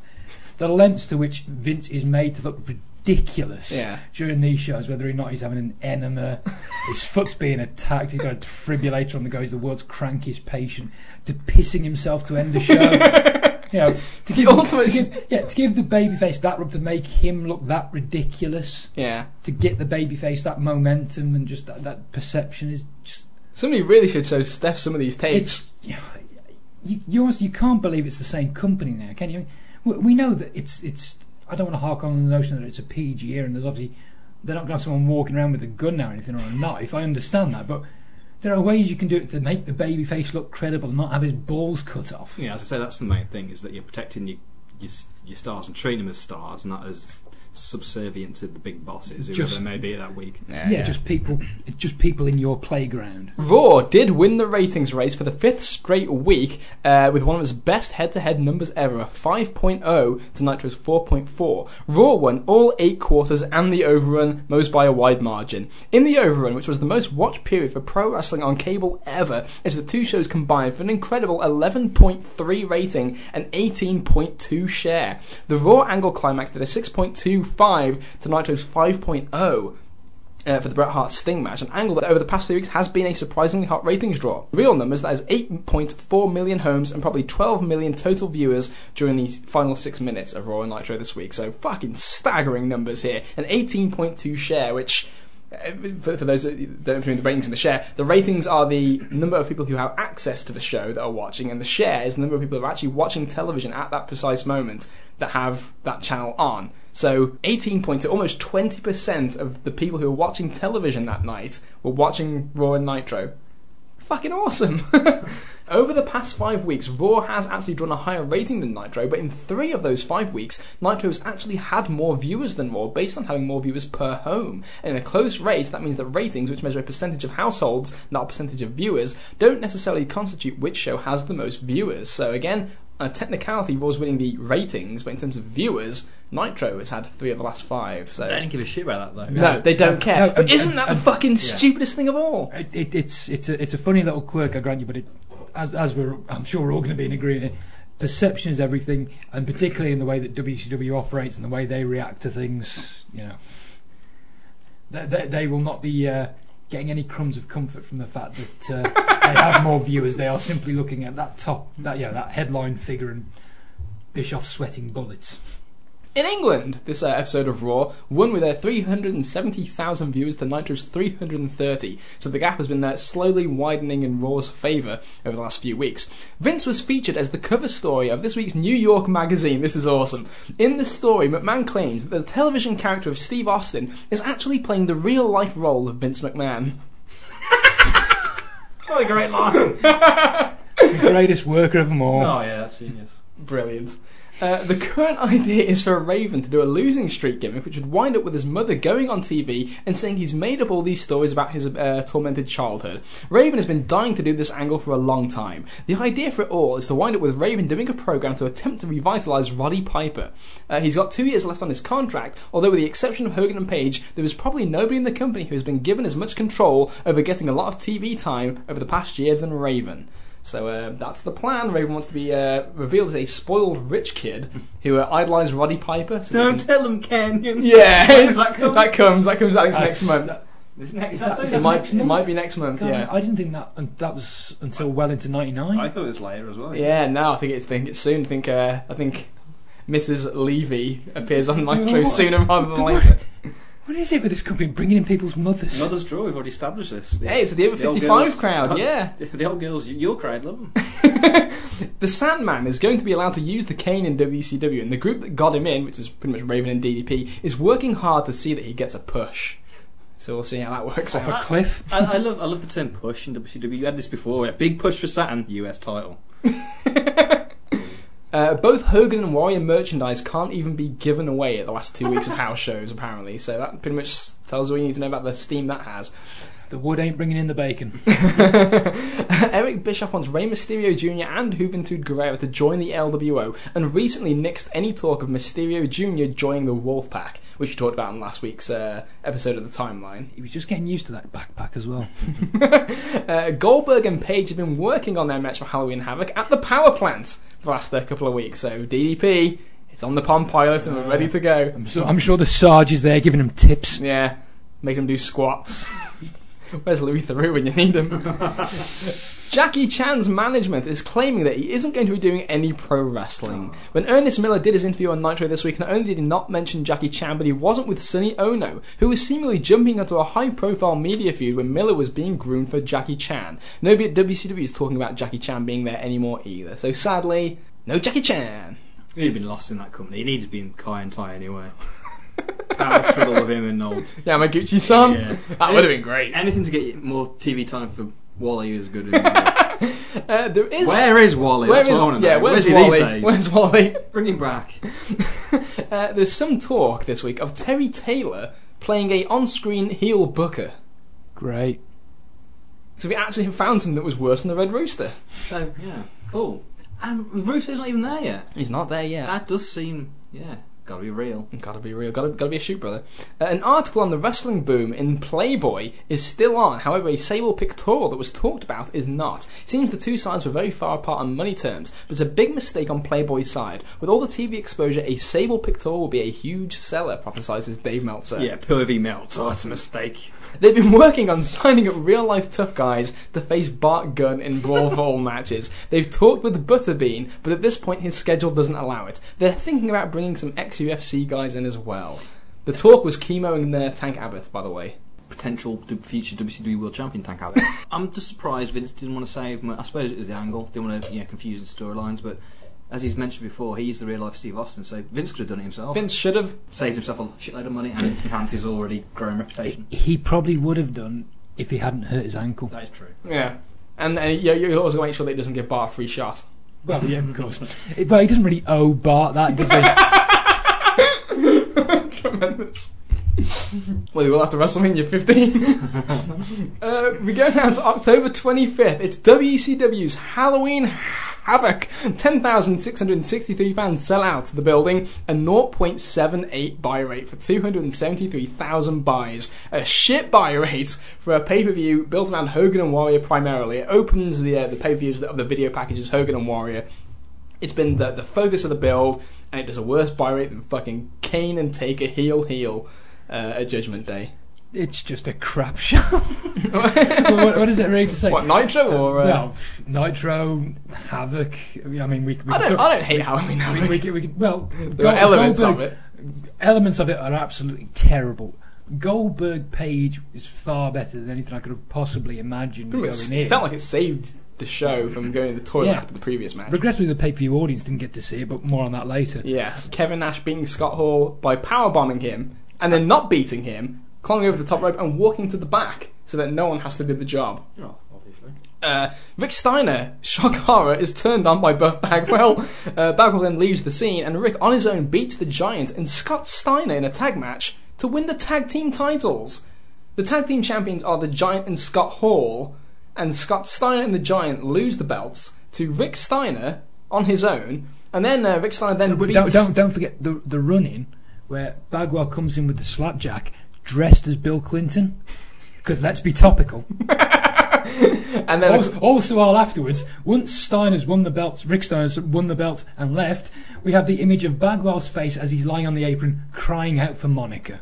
The lengths to which Vince is made to look ridiculous Yeah. during these shows, whether or not he's having an enema, [laughs] his foot's being attacked, he's got a defibrillator on the go, he's the world's crankiest patient, to pissing himself to end the show. [laughs] you know, to give, ultimate- to give, yeah, to give the babyface that rub to make him look that ridiculous, Yeah. to get the babyface that momentum and just that, that perception is just Somebody really should show Steph some of these tapes. it's [sighs] you you, almost, you can't believe it's the same company now, can you? We, know that it's it's. I don't want to hark on the notion that it's a PG era, and there's obviously they're not going to have someone walking around with a gun now or anything or a knife. I understand that, but there are ways you can do it to make the baby face look credible and not have his balls cut off. Yeah, as I say, that's the main thing is that you're protecting your your, your stars and treating them as stars, not as subservient to the big bosses, whoever Just- they may be that week. Yeah, just people, just people in your playground. Raw did win the ratings race for the fifth straight week uh, with one of its best head-to-head numbers ever, a 5.0 to Nitro's 4.4. Raw won all eight quarters and the overrun, most by a wide margin. In the overrun, which was the most watched period for pro wrestling on cable ever, as the two shows combined for an incredible 11.3 rating and 18.2 share. The Raw Angle climax did a 6.25 to Nitro's 5.0 uh, for the Bret Hart Sting match, an angle that over the past three weeks has been a surprisingly hot ratings draw. Real numbers that is 8.4 million homes and probably 12 million total viewers during the final six minutes of Raw and Nitro this week. So fucking staggering numbers here. An 18.2 share, which. uh, For, for those that don't know the ratings and the share, the ratings are the number of people who have access to the show that are watching, and the share is the number of people who are actually watching television at that precise moment that have that channel on. So 18.2, almost 20% of the people who were watching television that night were watching Raw and Nitro. Fucking awesome! [laughs] Over the past five weeks, Raw has actually drawn a higher rating than Nitro, but in three of those five weeks, Nitro has actually had more viewers than Raw based on having more viewers per home. And in a close race, that means that ratings, which measure a percentage of households, not a percentage of viewers, don't necessarily constitute which show has the most viewers. So again, a technicality, Raw's winning the ratings, but in terms of viewers, Nitro has had three of the last five. So I don't give a shit about that though. no, they don't um, care. No, but and- isn't and- that um, the and- fucking stupidest thing of all? It, it, it's it's a it's a funny little quirk, I grant you, but it, as, as we're I'm sure we're all going to be in agreement. Perception is everything, and particularly in the way that WCW operates and the way they react to things. You know, they, they, they will not be uh, getting any crumbs of comfort from the fact that uh, [laughs] they have more viewers. They are simply looking at that top, that yeah, that headline figure and Bischoff sweating bullets. In England, this uh, episode of Raw won with uh, 370,000 viewers to Nitro's 330, so the gap has been uh, slowly widening in Raw's favour over the last few weeks. Vince was featured as the cover story of this week's New York magazine. This is awesome. In the story, McMahon claims that the television character of Steve Austin is actually playing the real life role of Vince McMahon. [laughs] What a great line. [laughs] The greatest worker of them all. oh yeah, that's genius. Brilliant. Uh, the current [laughs] idea is for Raven to do a losing streak gimmick, which would wind up with his mother going on TV and saying he's made up all these stories about his uh, tormented childhood. Raven has been dying to do this angle for a long time. The idea for it all is to wind up with Raven doing a program to attempt to revitalise Roddy Piper. Uh, he's got two years left on his contract, although with the exception of Hogan and Page, there is probably nobody in the company who has been given as much control over getting a lot of TV time over the past year than Raven. So uh, that's the plan. Raven wants to be uh, revealed as a spoiled rich kid who uh, idolised Roddy Piper. So Don't can- tell them, Kenyon. [laughs] yeah, [laughs] that come? that comes. That comes out next That's- month. This next Is that- episode? is It might. next It might be next month. God, Yeah. I didn't think that and that was until well into '99. I thought it was later as well. Yeah. No, I think it's. Think it's soon. I think. Uh, I think. Mrs. Levy appears on Nitro sooner rather than later. [laughs] What is it with this company bringing in people's mothers? Mother's Draw, we've already established this. The, Hey, it's the over the 55 girls- crowd, [laughs] yeah. The, the old girls, your crowd, love them. [laughs] The Sandman is going to be allowed to use the cane in WCW, and the group that got him in, which is pretty much Raven and DDP, is working hard to see that he gets a push. So we'll see how that works Off out. a cliff. [laughs] I, I love I love the term push in WCW. You had this before. Yeah, big push for Saturn, US title. Uh, both Hogan and Warrior merchandise can't even be given away at the last two weeks of [laughs] house shows, apparently. So that pretty much tells you all you need to know about the steam that has. The wood ain't bringing in the bacon. [laughs] [laughs] Eric Bischoff wants Rey Mysterio Jr. and Juventud Guerrero to join the LWO, and recently nixed any talk of Mysterio Jr. joining the Wolfpack, which we talked about in last week's uh, episode of the timeline. He was just getting used to that backpack as well. [laughs] Uh, Goldberg and Page have been working on their match for Halloween Havoc at the power plant for the last uh, couple of weeks. So DDP, it's on the Palm Pilot and we're ready to go. I'm, so, I'm sure the Sarge is there giving him tips. Yeah, make them do squats. [laughs] Where's Louis Theroux when you need him? [laughs] Jackie Chan's management is claiming that he isn't going to be doing any pro wrestling. Oh. When Ernest Miller did his interview on Nitro this week, not only did he not mention Jackie Chan, but he wasn't with Sonny Ono, who was seemingly jumping onto a high profile media feud when Miller was being groomed for Jackie Chan. Nobody at WCW is talking about Jackie Chan being there anymore either. So sadly, no Jackie Chan. He'd been lost in that company. He needs to be in Kaientai anyway. [laughs] [laughs] Power struggle with him and old. Yamaguchi san. Yeah. That would have been great. Anything to get more TV time for Wally is good. [laughs] Uh, there is. Where is Wally? Where That's is- what I want to yeah, know. where's, he Wally? these days? Where's Wally? Bring him back. [laughs] Uh, there's some talk this week of Terry Taylor playing a on-screen heel booker. Great. So we actually have found something that was worse than the Red Rooster. So yeah, cool. And Russo's not even there yet. He's not there yet. That does seem yeah, gotta be real. Gotta be real. Gotta, gotta be a shoot, brother. Uh, an article on the wrestling boom in Playboy is still on. However, a Sable pictorial that was talked about is not. It seems the two sides were very far apart on money terms, but it's a big mistake on Playboy's side. With all the TV exposure, a Sable pictorial will be a huge seller, prophesies Dave Meltzer. Yeah, pervy melt. Oh, it's a mistake. They've been working on signing up real life tough guys to face Bart Gunn in Brawl for All [laughs] matches. They've talked with Butterbean, but at this point his schedule doesn't allow it. They're thinking about bringing some ex UFC guys in as well. The talk was chemoing their Tank Abbott, by the way. Potential future WCW World Champion Tank Abbott. [laughs] I'm just surprised Vince didn't want to save. I suppose it was the angle. Didn't want to you know confuse the storylines, but. As he's mentioned before, he's the real life Steve Austin, so Vince could have done it himself. Vince should have. saved himself a shitload of money and [laughs] enhanced his already growing reputation. He probably would have done if he hadn't hurt his ankle. That is true. Yeah. And uh, you, you also make sure that he doesn't give Bart a free shot. Well, yeah, of course. Well, he doesn't really owe Bart that, does he? [laughs] [laughs] Tremendous. [laughs] Well, you will have to WrestleMania 15. [laughs] uh, we go down to October 25th. It's WCW's Halloween Havoc. 10,663 fans sell out to the building, a 0.78 buy rate for 273,000 buys. A shit buy rate for a pay per view built around Hogan and Warrior primarily. It opens the uh, the pay per views of the video packages Hogan and Warrior. It's been the, the focus of the build, and it does a worse buy rate than fucking Kane and Taker heel heel uh, at Judgment Day. It's just a crap show. [laughs] what, what is it really to say? What Nitro or? Uh, well, Nitro, Havoc. I mean, we. we I don't. talk- I don't hate Halloween. we, Havoc. we, can- we well, There are elements of it. Elements of it are absolutely terrible. Goldberg Page is far better than anything I could have possibly imagined Pretty going in. It felt like it saved the show from going to the toilet Yeah. after the previous match. Regrettably, the pay per view audience didn't get to see it, but more on that later. Yes, Kevin Nash beating Scott Hall by power bombing him and then not beating him, climbing over the top rope and walking to the back so that no one has to do the job. Oh, obviously. Uh, Rick Steiner, shock horror, is turned on by Buff Bagwell. Uh, Bagwell then leaves the scene, and Rick on his own beats the Giant and Scott Steiner in a tag match to win the tag team titles. The tag team champions are the Giant and Scott Hall, and Scott Steiner and the Giant lose the belts to Rick Steiner on his own, and then uh, Rick Steiner then But beats. don't, don't don't forget the the run in where Bagwell comes in with the slapjack dressed as Bill Clinton. Because let's be topical. [laughs] and then Also, also, while afterwards, once Steiner's won the belts, Rick Steiner's won the belt and left, we have the image of Bagwell's face as he's lying on the apron crying out for Monica.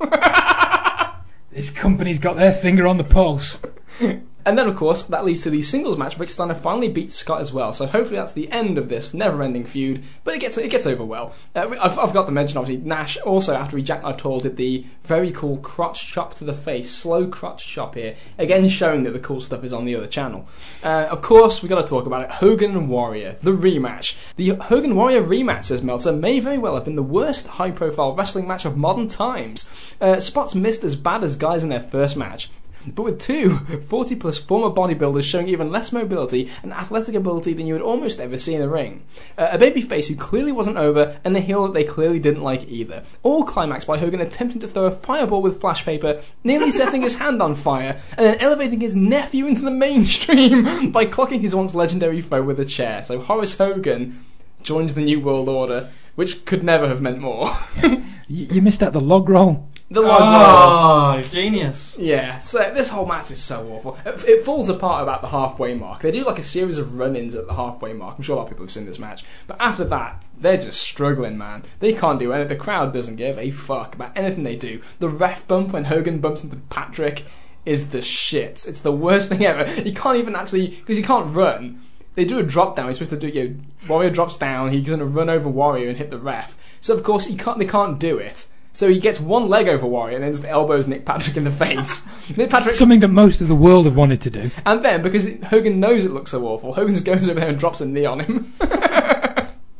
[laughs] this company's got their finger on the pulse. [laughs] And then, of course, that leads to the singles match. Rick Steiner finally beats Scott as well. So hopefully that's the end of this never-ending feud. But it gets it gets over well. Uh, I've, I've got to mention, obviously, Nash also after he jackknifed Hall did the very cool crotch chop to the face, slow crotch chop here, again showing that the cool stuff is on the other channel. Uh, of course, we got to talk about it. Hogan and Warrior, the rematch. The Hogan Warrior rematch, says Meltzer, may very well have been the worst high-profile wrestling match of modern times. Uh, spots missed as bad as guys in their first match. But with two 40 plus former bodybuilders showing even less mobility and athletic ability than you would almost ever see in a ring. Uh, a babyface who clearly wasn't over, and a heel that they clearly didn't like either. All climaxed by Hogan attempting to throw a fireball with flash paper, nearly setting his hand on fire, and then elevating his nephew into the mainstream [laughs] by clocking his once legendary foe with a chair. So Horace Hogan joins the New World Order, which could never have meant more. [laughs] You, you missed out the log roll. The log roll. Oh, genius. Yeah, so this whole match is so awful. It, it falls apart about the halfway mark. They do like a series of run ins at the halfway mark. I'm sure a lot of people have seen this match. But after that, they're just struggling, man. They can't do anything. The crowd doesn't give a fuck about anything they do. The ref bump when Hogan bumps into Patrick is the shit. It's the worst thing ever. He can't even actually, because he can't run. They do a drop down. He's supposed to do, you know, Warrior drops down. He's going to run over Warrior and hit the ref. So of course he can't. They can't do it. So he gets one leg over Warrior and then just elbows Nick Patrick in the face. [laughs] Nick Patrick Something that most of the world have wanted to do. and then, because Hogan knows it looks so awful, Hogan just goes over there and drops a knee on him. [laughs]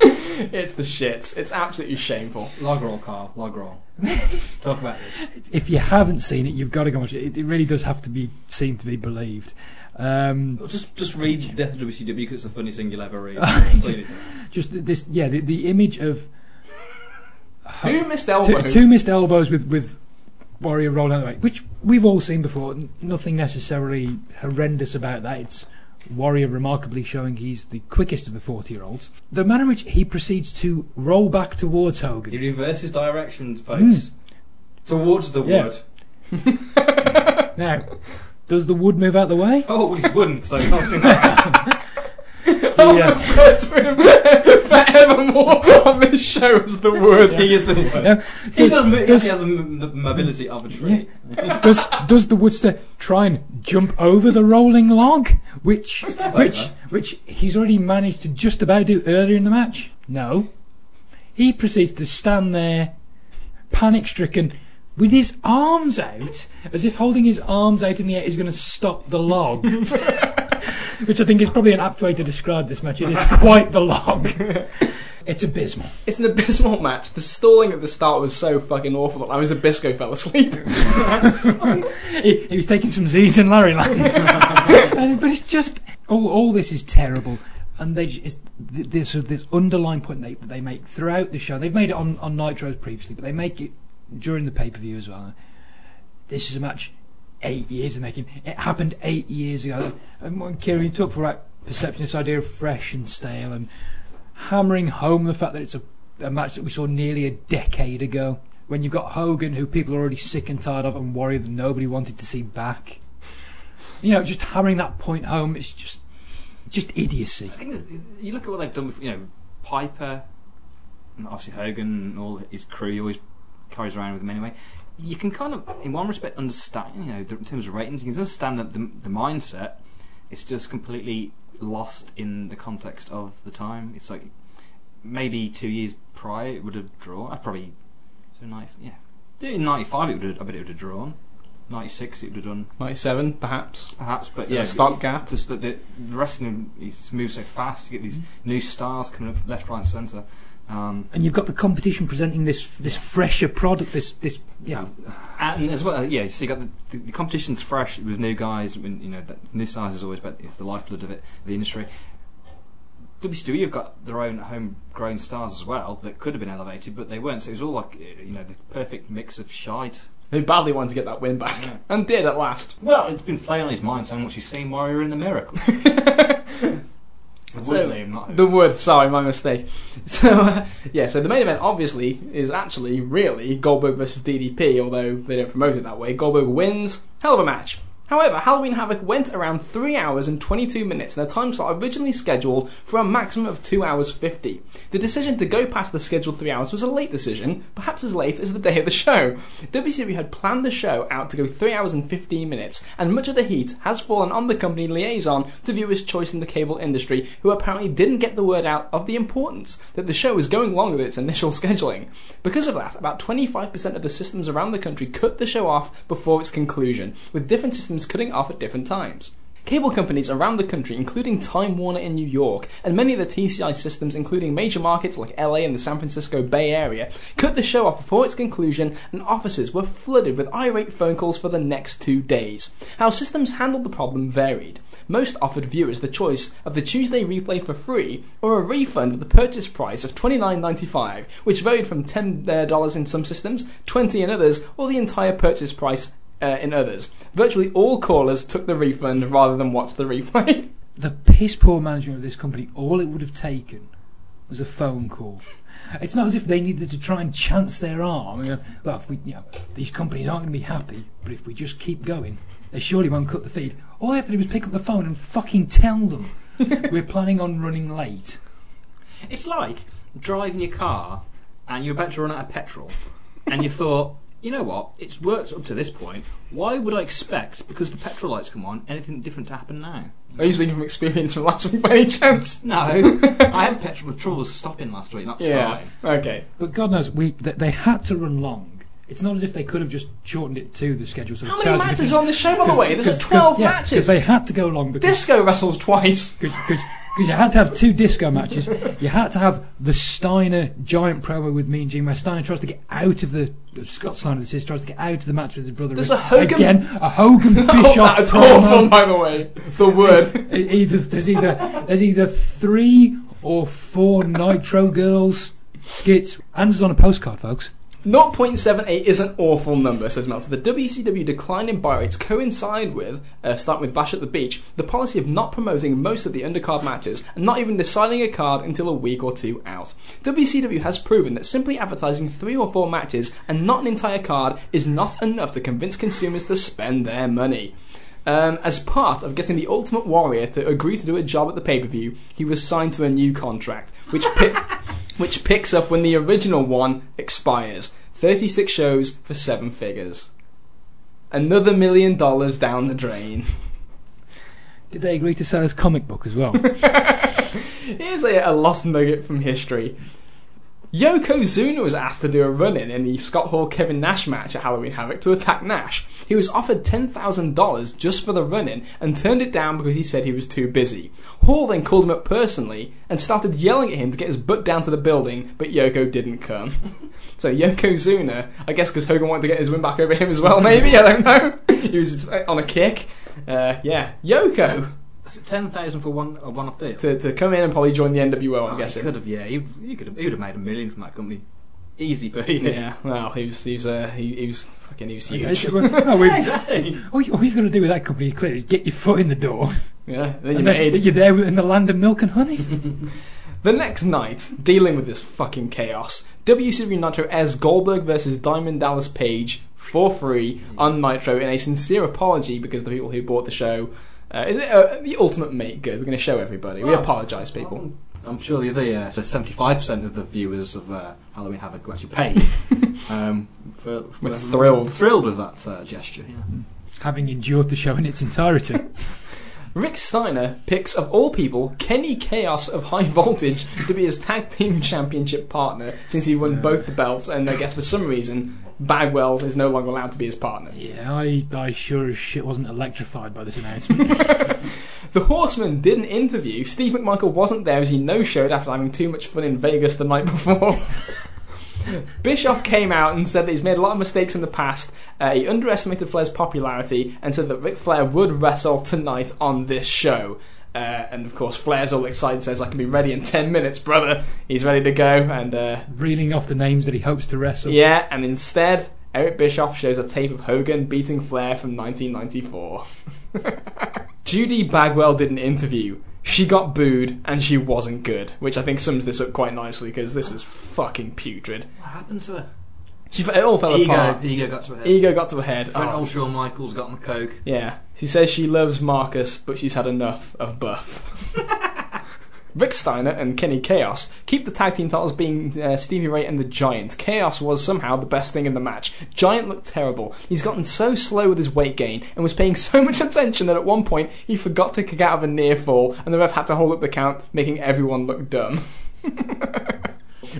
it's the shits. It's absolutely shameful. Log roll, Carl. Log roll. Talk about this. If you haven't seen it, you've got to go watch it. It, it really does have to be seen to be believed. Um, Just, just read Death of WCW because it's the funniest thing you'll ever read. [laughs] Just- just this, yeah, the, the image of Two missed elbows. two missed elbows with with Warrior rolling out the way, which we've all seen before. Nothing necessarily horrendous about that. It's Warrior remarkably showing he's the quickest of the forty-year-olds. The manner in which he proceeds to roll back towards Hogan. He reverses direction, folks. Hmm. Towards the Yeah. wood. [laughs] Now, does the wood move out of the way? Oh, he's wooden, so not seen that. [laughs] [laughs] I'll Yeah. refer to him [laughs] forevermore on this show as the wood. he is the word. [laughs] Yeah. He does. mo- He has a m- the mobility of a tree. does does the woodster try and jump over the rolling log, which which over. which he's already managed to just about do earlier in the match? No, he proceeds to stand there, panic stricken, with his arms out, as if holding his arms out in the air is going to stop the log. [laughs] which I think is probably an apt way to describe this match. It is quite the log. It's abysmal. It's an abysmal match. The stalling at the start was so fucking awful that I was Zbyszko fell asleep. [laughs] he, he was taking some Z's in Larry Land. [laughs] But it's just all, all this is terrible, and they j- it's, this this underlying point they they make throughout the show. They've made it on on Nitros previously, but they make it during the pay per view as well. This is a match eight years in making. It happened eight years ago. And when Kieran talk for right perception, this idea of fresh and stale, and hammering home the fact that it's a, a match that we saw nearly a decade ago. When you've got Hogan, who people are already sick and tired of, and worried that nobody wanted to see back. You know, just hammering that point home, it's just, just idiocy. I think you look at what they've done with you know Piper, and obviously Hogan and all his crew. Always carries around with him anyway. You can kind of, in one respect, understand. You know, the- in terms of ratings, you can understand that the, the mindset. It's just completely lost in the context of the time. It's like maybe two years prior it would have drawn. I probably so ninety yeah. In ninety five it would have, I bet it would have drawn. Ninety six it would have done 97, perhaps. perhaps, but Yeah, yeah, stopgap. Just that the, the wrestling is moves so fast. You get these mm-hmm. new stars coming up left, right, and centre. Um, And you've got the competition presenting this this fresher product, this this you know and as well, yeah. So you got the, the, the competition's fresh with new guys. And, you know, that new stars is always better. It's the lifeblood of it, the industry. WCW have got their own homegrown stars as well that could have been elevated, but they weren't. So it was all like uh, you know the perfect mix of shite. Who badly wanted to get that win back. Yeah. And did at last. Well, it's been playing on his mind so much. He's seen Warrior in the Miracle. [laughs] So, Woodley, not The wood, sorry, my mistake. [laughs] So, uh, yeah, so the main event obviously is actually really Goldberg versus DDP, although they don't promote it that way. Goldberg wins, hell of a match. However, Halloween Havoc went around 3 hours and 22 minutes in a time slot originally scheduled for a maximum of 2 hours 50. The decision to go past the scheduled 3 hours was a late decision, perhaps as late as the day of the show. WCW had planned the show out to go 3 hours and 15 minutes, and much of the heat has fallen on the company liaison to viewers' choice in the cable industry, who apparently didn't get the word out of the importance that the show was going longer than its initial [laughs] scheduling. Because of that, about 25% of the systems around the country cut the show off before its conclusion, with different systems cutting off at different times. Cable companies around the country, including Time Warner in New York, and many of the TCI systems, including major markets like LA and the San Francisco Bay Area, cut the show off before its conclusion, and offices were flooded with irate phone calls for the next two days. How systems handled the problem varied. Most offered viewers the choice of the Tuesday replay for free or a refund of the purchase price of $29.95, which varied from $10 uh, in some systems, 20 in others, or the entire purchase price uh, in others. Virtually all callers took the refund rather than watch the replay. [laughs] the piss poor management of this company, all it would have taken was a phone call. It's not as if they needed to try and chance their arm. You know, well, if we, you know, these companies aren't going to be happy, but if we just keep going, they surely won't cut the feed. All they have to do is pick up the phone and fucking tell them [laughs] we're planning on running late. It's like driving your car and you're about to run out of petrol, and you thought, you know what? It's worked up to this point. Why would I expect, because the petrol lights come on, anything different to happen now? Are you speaking from experience from last week by any chance? No, I had petrol trouble stopping last week, not Yeah. starting. Okay. But God knows, we th- they had to run long. It's not as if they could have just shortened it to the schedule. So How many matches because- on the show, by the way? There's 12 yeah, matches. Because they had to go long because Disco wrestles twice. [laughs] because you had to have two disco matches. You had to have the Steiner giant promo with Mean Gene, where Steiner tries to get out of the Scott Steiner, this is tries to get out of the match with his brother. There's a Hogan- again, a Hogan [laughs] Oh, Bischoff that's promo. awful, by the way. It's the word. [laughs] Either there's either there's either three or four Nitro Girls skits. Answers on a postcard, folks. 0.78 is an awful number, says Meltzer. The WCW decline in buy rates coincide with, uh, starting with Bash at the Beach, the policy of not promoting most of the undercard matches and not even deciding a card until a week or two out. WCW has proven that simply advertising three or four matches and not an entire card is not enough to convince consumers to spend their money. Um, as part of getting the Ultimate Warrior to agree to do a job at the pay per view, he was signed to a new contract, which pi- [laughs] which picks up when the original one expires. 36 shows for seven figures. Another million dollars down the drain. Did they agree to sell his comic book as well? [laughs] Here's a, a lost nugget from history. Yokozuna was asked to do a run in in the Scott Hall Kevin Nash match at Halloween Havoc to attack Nash. He was offered $10,000 just for the run in and turned it down because he said he was too busy. Hall then called him up personally and started yelling at him to get his butt down to the building, but Yoko didn't come. [laughs] so Yokozuna, I guess because Hogan wanted to get his win back over him as well, maybe, I don't know. [laughs] he was uh, on a kick. Uh, yeah, Yoko Is 10,000 for one, a one off deal? to, to come in and probably join the NWO, I'm Oh, guessing. He could have, yeah. He, he, could have, he would have made a million from that company. Easy P. Yeah, well, he was, he was, uh, he, he was fucking, he was huge. Well, we- [laughs] exactly. all, you, all you've got to do with that company, clearly, is get your foot in the door. Yeah, then you And then made. you're there in the land of milk and honey. [laughs] The next night, dealing with this fucking chaos, WCW Nitro airs Goldberg versus Diamond Dallas Page for free on Nitro in a sincere apology because the people who bought the show. Uh, is it uh, the ultimate make good? We're going to show everybody. We apologise, people. I'm sure the other uh, so 75% of the viewers of uh, Halloween Havoc were actually paid. [laughs] um, for, We're thrilled. Thrilled with that uh, gesture. Yeah. Having endured the show in its entirety. [laughs] Rick Steiner picks, of all people, Kenny Chaos of High Voltage to be his tag team championship partner since he won both the belts, and I guess for some reason Bagwell is no longer allowed to be his partner. yeah, I, I sure as shit wasn't electrified by this announcement. [laughs] The Horseman did an interview. Steve McMichael wasn't there as he no showed after having too much fun in Vegas the night before. [laughs] Bischoff came out and said that he's made a lot of mistakes in the past. Uh, he underestimated Flair's popularity and said that Ric Flair would wrestle tonight on this show. Uh, and of course, Flair's all excited, says, I can be ready in 10 minutes, brother. He's ready to go. And uh, Reeling off the names that he hopes to wrestle. yeah, and instead, Eric Bischoff shows a tape of Hogan beating Flair from 1994. [laughs] Judy Bagwell did an interview. She got booed and she wasn't good, which I think sums this up quite nicely because this is fucking putrid. What happened to her? She, it all fell Ego, apart. ego got to her head. Ego got to her head. Friend Oh, old Shawn Michaels got on the coke. yeah, she says she loves Marcus, but she's had enough of Buff. [laughs] Rick Steiner and Kenny Chaos keep the tag team titles being uh, Stevie Ray and the Giant. Chaos was somehow the best thing in the match. Giant looked terrible. He's gotten so slow with his weight gain and was paying [laughs] so much attention that at one point he forgot to kick out of a near fall and the ref had to hold up the count, making everyone look dumb. [laughs]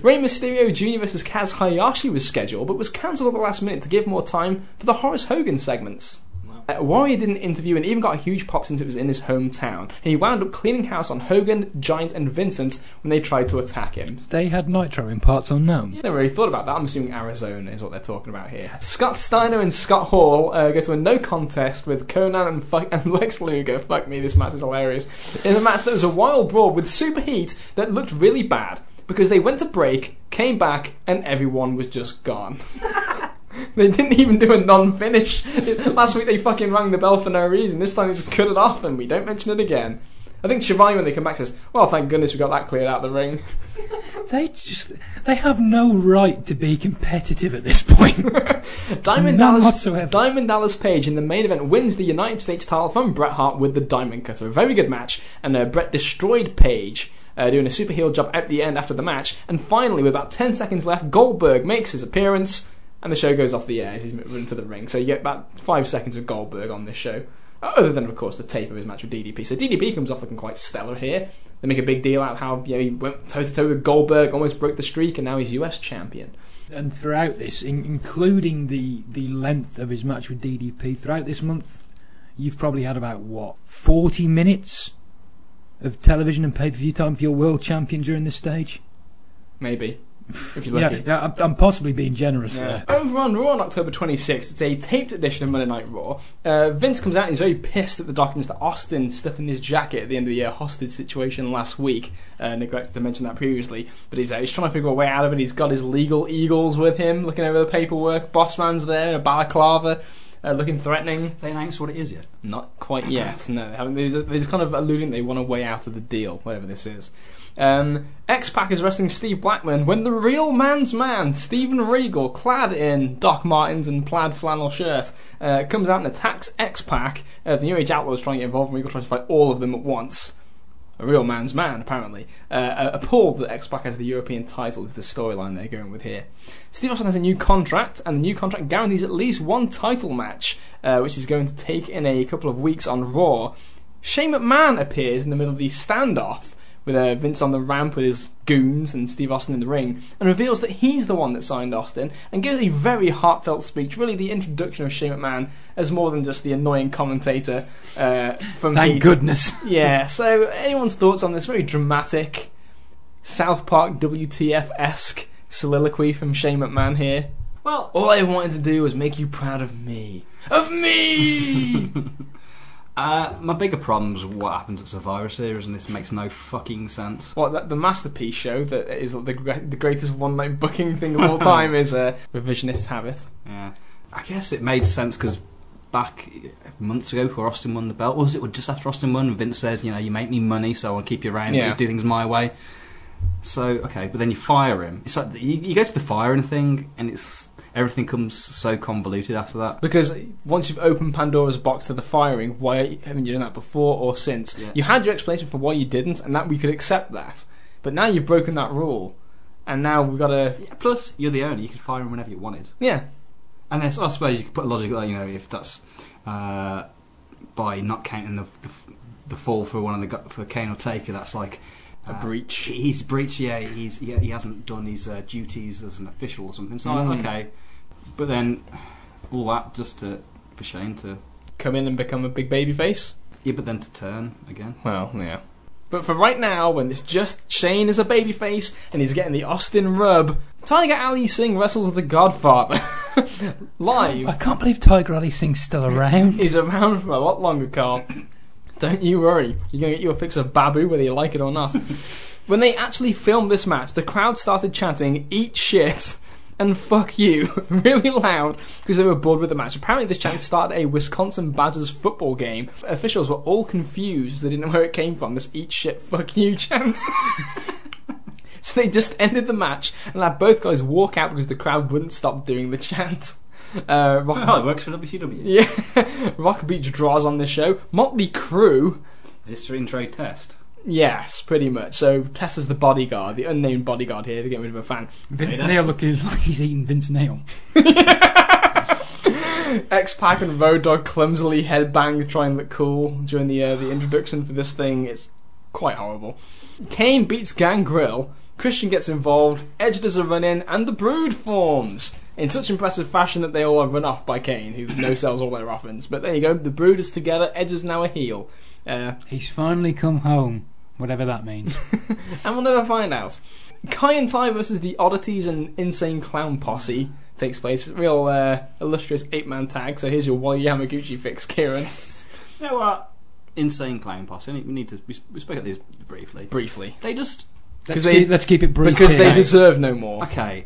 Rey Mysterio Jr. vs. Kaz Hayashi was scheduled, but was cancelled at the last minute to give more time for the Horace Hogan segments. Uh, Warrior did an interview and even got a huge pop since it was in his hometown. And he wound up cleaning house on Hogan, Giant, and Vincent when they tried to attack him. They had Nitro in parts unknown. Never really thought about that. I'm assuming Arizona is what they're talking about here. Scott Steiner and Scott Hall uh, go to a no contest with Konnan and, fuck, and Lex Luger. Fuck me, this match is hilarious. In a match that was a wild brawl with super heat that looked really bad because they went to break, came back, and everyone was just gone. [laughs] They didn't even do a non-finish. Last week they fucking rang the bell for no reason. This time they just cut it off and we don't mention it again. I think Schiavone when they come back says, "Well, thank goodness we got that cleared out of the ring." [laughs] They just they have no right to be competitive at this point. [laughs] Diamond None Dallas, whatsoever. Diamond Dallas Page in the main event wins the United States title from Bret Hart with the Diamond Cutter. A very good match, and uh, Bret destroyed Page. Uh, doing a super heel job at the end after the match, and finally, with about 10 seconds left, Goldberg makes his appearance, and the show goes off the air as he's running to the ring. So you get about 5 seconds of Goldberg on this show. Other than, of course, the tape of his match with DDP. So DDP comes off looking quite stellar here. They make a big deal out of how you know, he went toe to toe with Goldberg, almost broke the streak, and now he's US champion. and throughout this, in, including the the length of his match with DDP, throughout this month, you've probably had about what forty minutes of television and pay per view time for your world champion during this stage. Maybe. If you're Yeah, lucky. yeah, I'm, I'm possibly being generous Yeah. there. Over on Raw on October 26th, it's a taped edition of Monday Night Raw. Uh, Vince comes out and he's very pissed at the documents that Austin stuffed in his jacket at the end of the uh, hostage situation last week. Uh, neglected to mention that previously. But he's, uh, he's trying to figure a way out of it. He's got his legal eagles with him, looking over the paperwork. Bossman's there in a balaclava, uh, looking threatening. They announced what it is yet. Not quite yet. No, they haven't. There's, there's kind of alluding they want a way out of the deal, whatever this is. Um, X Pac is wrestling Steve Blackman when the real man's man, Steven Regal, clad in Doc Martens and plaid flannel shirt, uh, comes out and attacks X Pac. Uh, the New Age Outlaws trying to get involved, and Regal tries to fight all of them at once. A real man's man, apparently. Uh, appalled that X Pac has the European title is the storyline they're going with here. Steve Austin has a new contract, and the new contract guarantees at least one title match, uh, which he's going to take in a couple of weeks on Raw. Shane McMahon appears in the middle of the standoff with uh, Vince on the ramp with his goons and Steve Austin in the ring, and reveals that he's the one that signed Austin, and gives a very heartfelt speech, really the introduction of Shane McMahon as more than just the annoying commentator uh, from Thank Heat. goodness. Yeah, so anyone's thoughts on this very dramatic South Park WTF esque soliloquy from Shane McMahon here? Well, All I wanted to do was make you proud of me. Of me! [laughs] Uh, my bigger problems are what happens at Survivor Series, and this makes no fucking sense. What that, the masterpiece show that is the gre- the greatest one night [laughs] booking thing of all time is uh, revisionists have it. Yeah, I guess it made sense because back months ago, before Austin won the belt, or was it just after Austin won? Vince says, you know, you make me money, so I'll keep you around. Yeah. You do things my way. So okay, but then you fire him. It's like you, you go to the firing thing, and it's everything comes so convoluted after that. Because once you've opened Pandora's box to the firing, why haven't you done that before or since? Yeah. You had your explanation for why you didn't, and that we could accept that. But now you've broken that rule, and now we've got to Yeah, plus, you're the owner; you could fire him whenever you wanted. yeah. And I I suppose you could put a logic, you know, if that's uh, by not counting the, the the fall for one of the for Kane or Taker, that's like A uh, breach. He's breached. Yeah, he's he, he hasn't done his uh, duties as an official or something. So Mm. okay, but then all that just to for Shane to Come in and become a big baby face. yeah, but then to turn again. Well, yeah. But for right now, when it's just Shane as a babyface and he's getting the Austin rub, Tiger Ali Singh wrestles the Godfather [laughs] live. I can't believe Tiger Ali Singh's still around. [laughs] He's around for a lot longer, Carl. [coughs] Don't you worry. You're gonna get you a fix of Babu whether you like it or not. [laughs] when they actually filmed this match, the crowd started chanting "Eat shit." And fuck you, [laughs] really loud, because they were bored with the match. Apparently, this chant started a Wisconsin Badgers football game. Officials were all confused; they didn't know where it came from. This "eat shit, fuck you" [laughs] chant. so they just ended the match and had both guys walk out because the crowd wouldn't stop doing the chant. Uh, Rock- Oh, it works for WCW. yeah, [laughs] Rock Beach draws on the show. Motley Crue, Is this to trade test? Yes, pretty much. So Test is the bodyguard, the unnamed bodyguard here. They're getting rid of a fan. Vince Neil looking [laughs] like he's eating Vince Neil. [laughs] X Pac and Road Dogg clumsily headbang trying to try and look cool during the uh, the introduction for this thing. It's quite horrible. Kane beats Gangrel. Christian gets involved. Edge does a run in, and the Brood forms in such impressive fashion that they all are run off by Kane, who no [coughs] sells all their offense. But there you go. The Brood is together. Edge is now a heel. Uh, He's finally come home, whatever that means. [laughs] and we'll never find out. Kaientai versus the Oddities and Insane Clown Posse takes place. Real uh, illustrious eight man tag. So here's your Wally Yamaguchi fix, Kieran. You know what? Insane clown posse. We need to we, we spoke about these briefly. Briefly. They just Let's, they- keep, let's keep it brief. Because they deserve no more. okay.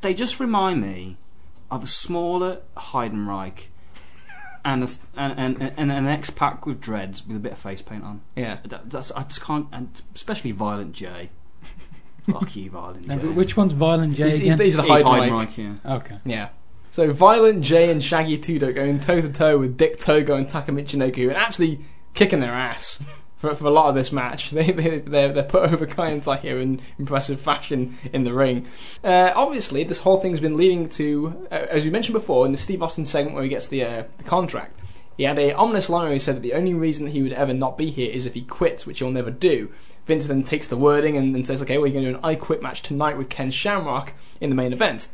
They just remind me of a smaller Heidenreich and, a, s- and, and, and an X Pac with dreads with a bit of face paint on. Yeah. That, that's I just can't, and especially Violent J. [laughs] Fuck you, Violent Now, J. which one's Violent J He's, he's, again? he's the He's Heidenreich. Heidenreich, yeah. Okay. Yeah. So Violent J and Shaggy 2 Dope going toe to toe with Dick Togo and Taka Michinoku and actually kicking their ass for, for a lot of this match. [laughs] They, they, they're, they're put over Kai here in impressive fashion in the ring. Uh, obviously, this whole thing's been leading to, uh, as we mentioned before, in the Steve Austin segment where he gets the, uh, the contract. He had a ominous line where he said that the only reason that he would ever not be here is if he quits, which he'll never do. Vince then takes the wording and, and says, okay, you're going to do an I Quit match tonight with Ken Shamrock in the main event.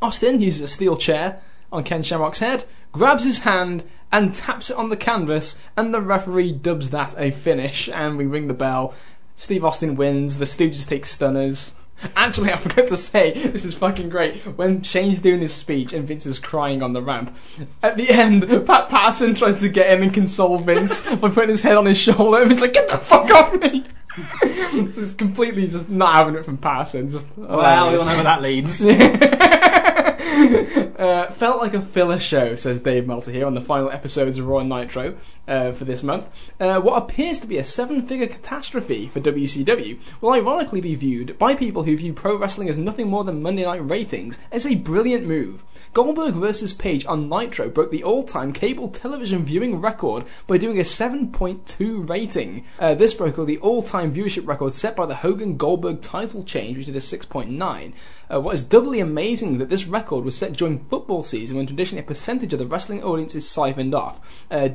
Austin uses a steel chair on Ken Shamrock's head, grabs his hand, and taps it on the canvas, and the referee dubs that a finish, and we ring the bell. Steve Austin wins, the Stooges take stunners. [laughs] Actually, I forgot to say, this is fucking great. When Shane's doing his speech and Vince is crying on the ramp, at the end, Pat Patterson tries to get in and console Vince [laughs] by putting his head on his shoulder, and Vince's like, get the fuck off me! [laughs] so it's completely just not having it from Patterson. Just Well, we hilarious. all know where that leads. [laughs] uh, felt like a filler show, says Dave Meltzer here on the final episodes of Raw and Nitro uh, for this month. Uh, what appears to be a seven figure catastrophe for WCW will ironically be viewed by people who view pro wrestling as nothing more than Monday night ratings as a brilliant move. Goldberg vs. Page on Nitro broke the all time cable television viewing record by doing a 7.2 rating. Uh, this broke the all time viewership record set by the Hogan Goldberg title change, which did a 6.9. Uh, what is doubly amazing that this record was set during football season when traditionally a percentage of the wrestling audience is siphoned off. Uh,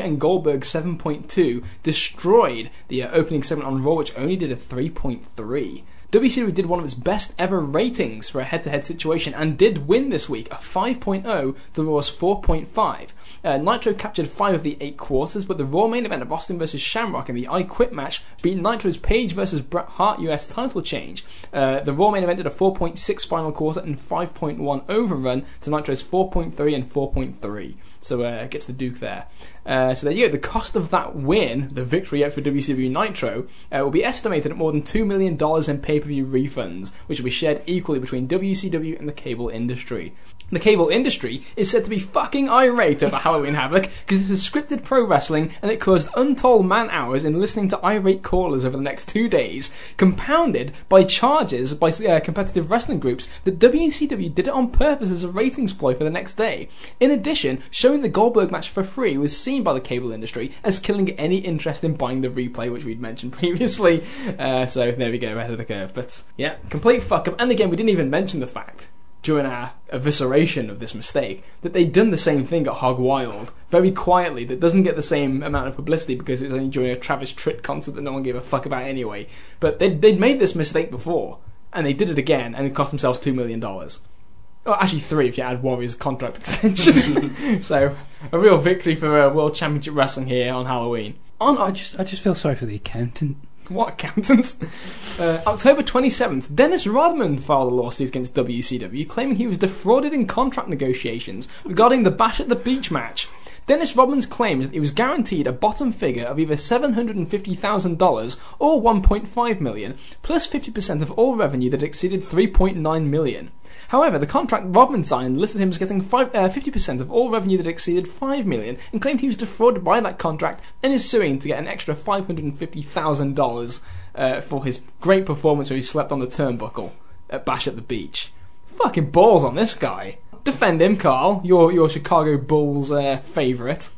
And Goldberg 7.2 destroyed the uh, opening segment on Raw, which only did a 3.3. WCW did one of its best ever ratings for a head-to-head situation and did win this week, a 5.0 to Raw's 4.5. Uh, Nitro captured five of the eight quarters, but the Raw main event of Austin versus Shamrock in the I Quit match beat Nitro's Page versus Bret Hart US title change. Uh, the Raw main event did a 4.6 final quarter and 5.1 overrun to Nitro's 4.3 and 4.3. So uh, gets the Duke there. Uh, so there you go. The cost of that win, the victory yet for WCW Nitro, uh, will be estimated at more than $2 million in pay per view refunds, which will be shared equally between WCW and the cable industry. The cable industry is said to be fucking irate over Halloween Havoc because this is scripted pro wrestling and it caused untold man hours in listening to irate callers over the next two days, compounded by charges by uh, competitive wrestling groups that WCW did it on purpose as a ratings ploy for the next day. In addition, showing the Goldberg match for free was seen by the cable industry as killing any interest in buying the replay, which we'd mentioned [laughs] previously. Uh, so there we go, ahead of the curve. But yeah, complete fuck up. And again, we didn't even mention the fact during our evisceration of this mistake that they'd done the same thing at Hog Wild very quietly that doesn't get the same amount of publicity because it was only during a Travis Tritt concert that no one gave a fuck about anyway. But they'd, they'd made this mistake before and they did it again and it cost themselves $2 million. Oh, actually, three if you add Warriors' contract [laughs] extension. [laughs] so, a real victory for uh, World Championship Wrestling here on Halloween. On I just, I just feel sorry for the accountant. What accountant? Uh, October 27th, Dennis Rodman filed a lawsuit against WCW claiming he was defrauded in contract negotiations regarding the Bash at the Beach match. Dennis Rodman's claims that he was guaranteed a bottom figure of either $750,000 or $1.5 million, plus 50% of all revenue that exceeded 3.9 million. However, the contract Rodman signed listed him as getting five, uh, 50% of all revenue that exceeded 5 million and claimed he was defrauded by that contract and is suing to get an extra $550,000 uh, for his great performance where he slept on the turnbuckle at Bash at the Beach. Fucking balls on this guy. Defend him, Carl. Your your Chicago Bulls uh, favourite.